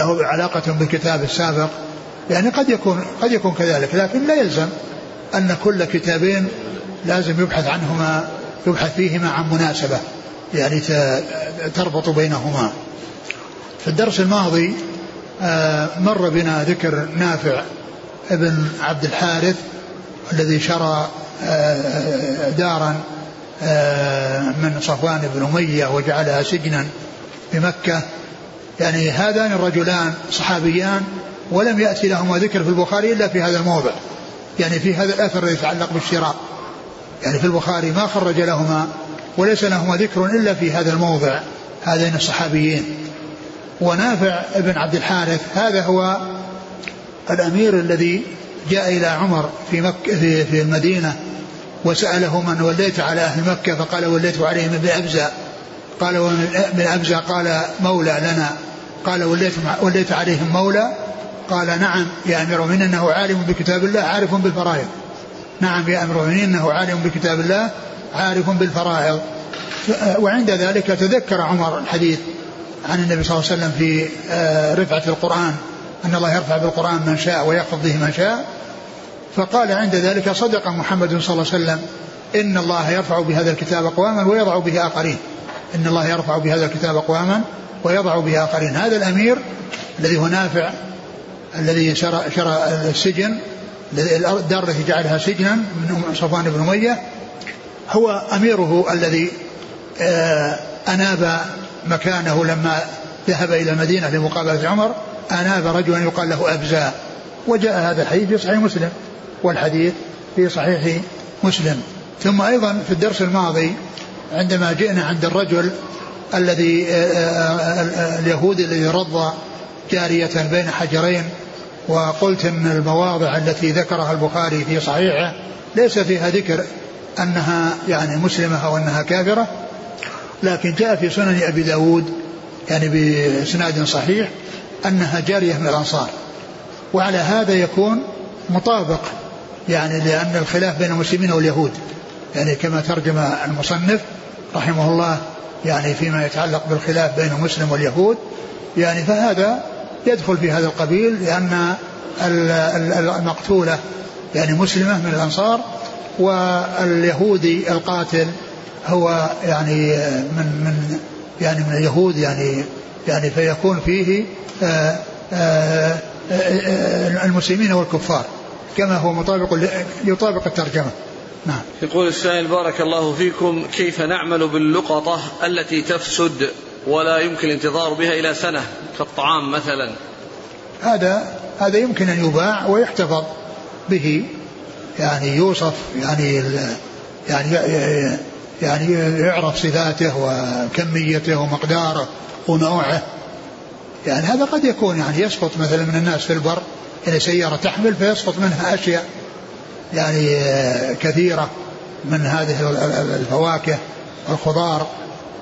له علاقة بالكتاب السابق يعني قد يكون قد يكون كذلك لكن لا يلزم أن كل كتابين لازم يبحث عنهما يبحث فيهما عن مناسبة يعني تربط بينهما. في الدرس الماضي آه، مر بنا ذكر نافع ابن عبد الحارث الذي شرى آه، دارا آه، من صفوان بن أمية وجعلها سجنا بمكة. يعني هذان الرجلان صحابيان ولم يأتي لهما ذكر في البخاري إلا في هذا الموضع يعني في هذا الأثر يتعلق بالشراء. يعني في البخاري ما خرج لهما وليس لهما ذكر إلا في هذا الموضع هذين الصحابيين. ونافع بن عبد الحارث هذا هو الأمير الذي جاء إلى عمر في مكة في, في المدينة وسأله من وليت على أهل مكة فقال وليت عليهم ابن أبزة. قال ومن أبزة قال مولى لنا. قال وليت, وليت عليهم مولى. قال نعم يا أمير المؤمنين إنه عالم بكتاب الله عارف بالفرائض. نعم يا أمير إنه عالم بكتاب الله عارف بالفرائض. وعند ذلك تذكر عمر الحديث عن النبي صلى الله عليه وسلم في آه، رفعة القرآن أن الله يرفع بالقرآن من شاء ويخفض به من شاء. فقال عند ذلك صدق محمد صلى الله عليه وسلم إن الله يرفع بهذا الكتاب أقواما ويضع به آخرين. إن الله يرفع بهذا الكتاب أقواما ويضع به آخرين هذا الأمير الذي هو نافع الذي شرى, شرى السجن الدار التي جعلها سجنا من صفوان بن أمية. هو أميره الذي آه، أناب مكانه لما ذهب إلى المدينة لمقابلة عمر. أناب رجلا يقال له أبزاء وجاء هذا الحديث في صحيح مسلم والحديث في صحيح مسلم. ثم أيضا في الدرس الماضي عندما جئنا عند الرجل الذي آه، آه، اليهودي الذي رض جارية بين حجرين وقلت إن المواضع التي ذكرها البخاري في صحيحه ليس فيها ذكر أنها يعني مسلمة أو أنها كافرة لكن جاء في سنن أبي داود يعني باسناد صحيح أنها جارية من الأنصار. وعلى هذا يكون مطابق يعني لأن الخلاف بين المسلمين واليهود. يعني كما ترجم المصنف رحمه الله يعني فيما يتعلق بالخلاف بين المسلم واليهود يعني فهذا يدخل في هذا القبيل لأن المقتولة يعني مسلمة من الأنصار واليهودي القاتل هو يعني من من يعني من اليهود يعني يعني فيكون فيه آآ آآ المسلمين والكفار كما هو مطابق يطابق الترجمة. نعم. يقول السائل بارك الله فيكم كيف نعمل باللقطة التي تفسد ولا يمكن الانتظار بها إلى سنة كالطعام مثلا؟ هذا هذا يمكن أن يباع ويحتفظ به. يعني يوصف يعني يعني يعني يعرف صفاته وكميته ومقداره ونوعه. يعني هذا قد يكون يعني يسقط مثلا من الناس في البر يعني سيارة تحمل فيسقط منها أشياء. يعني كثيرة من هذه الفواكه والخضار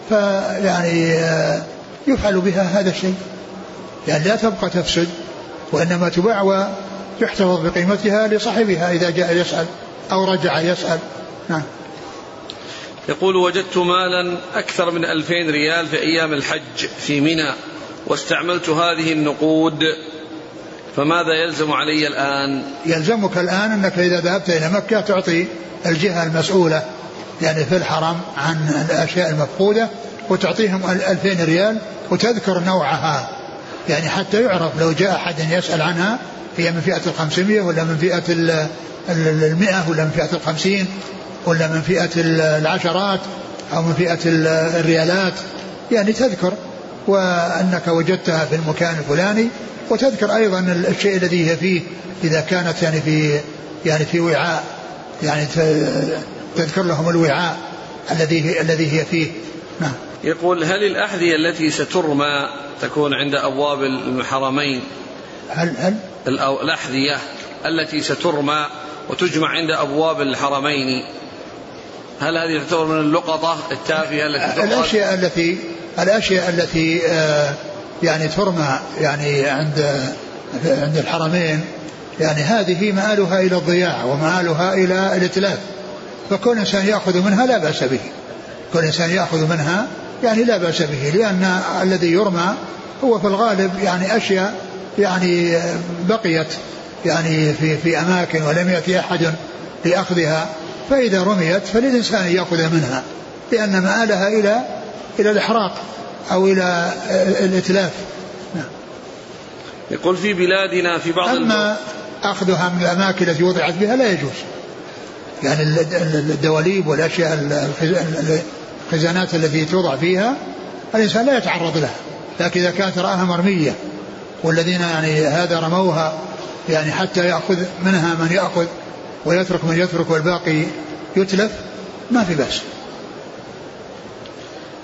فيعني يفعل بها هذا الشيء. يعني لا تبقى تفسد وإنما تباع ويحتفظ بقيمتها لصاحبها إذا جاء يسأل أو رجع يسأل. نعم. يقول وجدت مالا أكثر من ألفين ريال في أيام الحج في منى واستعملت هذه النقود فماذا يلزم علي الآن؟ يلزمك الآن أنك إذا ذهبت إلى مكة تعطي الجهة المسؤولة يعني في الحرم عن الأشياء المفقودة وتعطيهم ألفين ريال وتذكر نوعها. يعني حتى يعرف لو جاء أحد يسأل عنها هي من فئة الخمسمية ولا من فئة المئة ولا من فئة الخمسين ولا من فئة العشرات أو من فئة الريالات؟ يعني تذكر. وأنك وجدتها في المكان الفلاني. وتذكر أيضا الشيء الذي هي فيه إذا كانت يعني في يعني في وعاء. يعني تذكر لهم الوعاء الذي الذي هي فيه. نعم. يقول هل الأحذية التي سترمى تكون عند أبواب الحرمين هل هل؟ الأحذية التي سترمى وتجمع عند أبواب الحرمين. هل هذه تعتبر من اللقطة التافهة التي الأشياء التي الأشياء التي آه يعني ترمى يعني عند عند الحرمين يعني هذه مآلها إلى الضياع ومآلها إلى الإتلاف. فكل إنسان يأخذ منها لا بأس به. كل إنسان يأخذ منها يعني لا بأس به لأن الذي يرمى هو في الغالب يعني أشياء يعني بقيت يعني في في أماكن ولم يأتي أحد لأخذها. فإذا رميت فللإنسان يأخذ منها لأن مآلها إلى إلى الإحراق أو إلى الإتلاف. نعم. يقول في بلادنا في بعض أما أخذها من الأماكن التي وضعت بها لا يجوز. يعني الدواليب والأشياء الخزانات التي توضع فيها الإنسان لا يتعرض لها. لكن إذا كانت رآها مرمية والذين يعني هذا رموها يعني حتى يأخذ منها من يأخذ ويترك من يترك والباقي يتلف ما في بأس.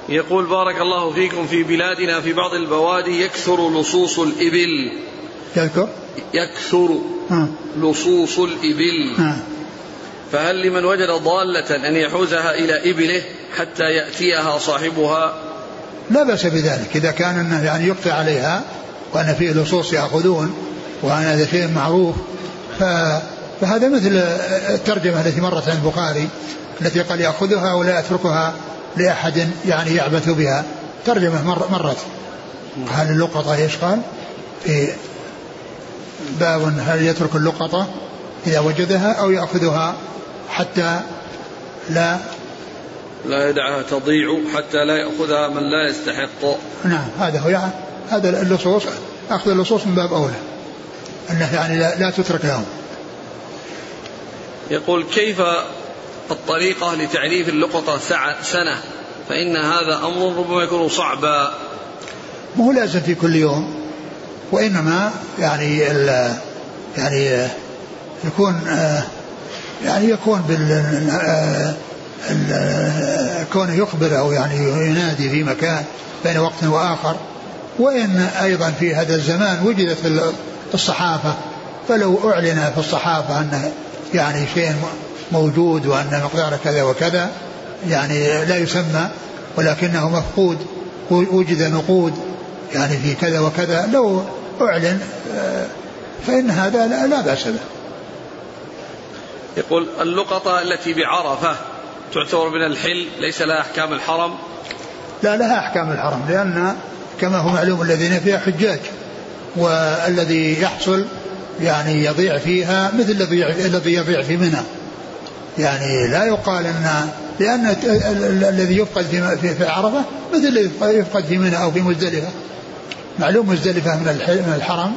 يقول بارك الله فيكم في بلادنا في بعض البوادي يكثر لصوص الإبل. يذكر؟ يكثر آه. لصوص الإبل. آه. فهل لمن وجد ضالة أن يحوزها إلى إبله حتى يأتيها صاحبها؟ لا بأس بذلك. إذا كان أنه يعني يقطع عليها وأن فيه لصوص يأخذون وأن هذا شيء معروف فهذا مثل الترجمة التي مرت عن البخاري التي قال يأخذها ولا يتركها. لأحد يعني يعبث بها. ترجمة مر مرت. هل اللقطة إيش قال؟ في باب هل يترك اللقطة إذا وجدها أو يأخذها حتى لا لا يدعها تضيع حتى لا يأخذها من لا يستحق. نعم هذا هو يعني هذا اللصوص أخذ اللصوص من باب أولى. أنه يعني لا, لا تترك لهم. يقول كيف الطريقة لتعريف اللقطة سنة فإن هذا أمر ربما يكون صعبا. مو لازم في كل يوم؟ وإنما يعني يعني يكون يعني يكون بال كونه يخبر أو يعني ينادي في مكان بين وقت وآخر. وإن أيضا في هذا الزمان وجدت الصحافة فلو أعلن في الصحافة أن يعني شيء موجود وأن مقداره كذا وكذا يعني لا يسمى ولكنه مفقود وجد نقود يعني في كذا وكذا. لو أعلن فإن هذا لا, لا بأس به. يقول اللقطة التي بعرفة تعتبر من الحل ليس لها أحكام الحرم. لا لها أحكام الحرم لأن كما هو معلوم الذين فيها حجاج والذي يحصل يعني يضيع فيها مثل الذي الذي يضيع في منى. يعني لا يقال ان لأن الذي يفقد في في عرفة مثل الذي يفقد في منى أو في مزدلفة. معلوم مزدلفة من من الحرم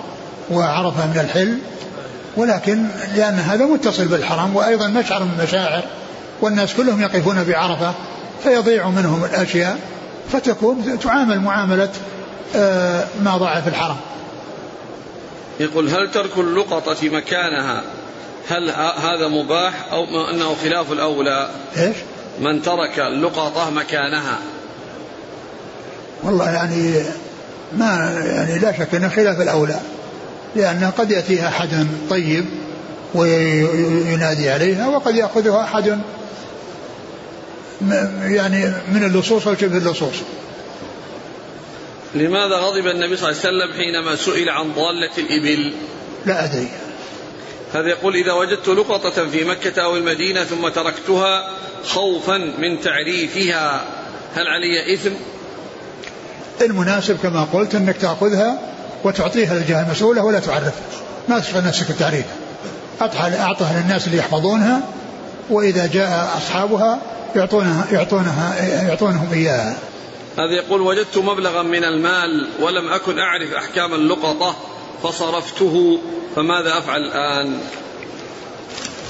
وعرفة من الحل ولكن لأن هذا متصل بالحرم وأيضا مشعر من المشاعر والناس كلهم يقفون بعرفة فيضيع منهم الأشياء فتكون تعامل معاملة آه، ما ضاع في الحرم يقول هل ترك اللقطة مكانها هل هذا مباح أو أنه خلاف الأولى؟ إيش؟ من ترك اللقطة مكانها. والله يعني ما يعني لا شك أنه خلاف الأولى لأن قد يأتيها أحد طيب وينادي عليها وقد يأخذها أحد يعني من اللصوص أو شبه اللصوص. لماذا غضب النبي صلى الله عليه وسلم حينما سئل عن ضالة الإبل؟ لا أدري. هذا يقول إذا وجدت لقطة في مكة أو المدينة ثم تركتها خوفا من تعريفها هل علي إثم؟ المناسب كما قلت أنك تأخذها وتعطيها للجهة المسؤولة ولا تعرفها. ما تشغل نفسك التعريف أعطها للناس اللي يحفظونها وإذا جاء أصحابها يعطونها يعطونها يعطونهم إياها. هذا يقول وجدت مبلغا من المال ولم أكن أعرف أحكام اللقطة. فصرفته فماذا أفعل الآن؟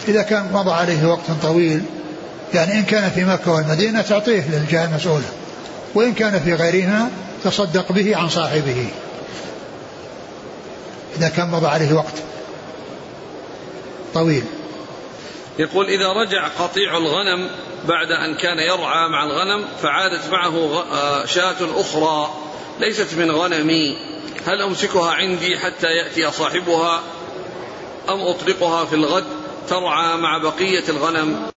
إذا كان مضى عليه وقت طويل يعني إن كان في مكة والمدينة تعطيه للجهة المسؤولة. وإن كان في غيرها تصدق به عن صاحبه. إذا كان مضى عليه وقت طويل. يقول إذا رجع قطيع الغنم بعد أن كان يرعى مع الغنم فعادت معه آه، شاة أخرى ليست من غنمي. هل أمسكها عندي حتى يأتي صاحبها أم أطلقها في الغد ترعى مع بقية الغنم؟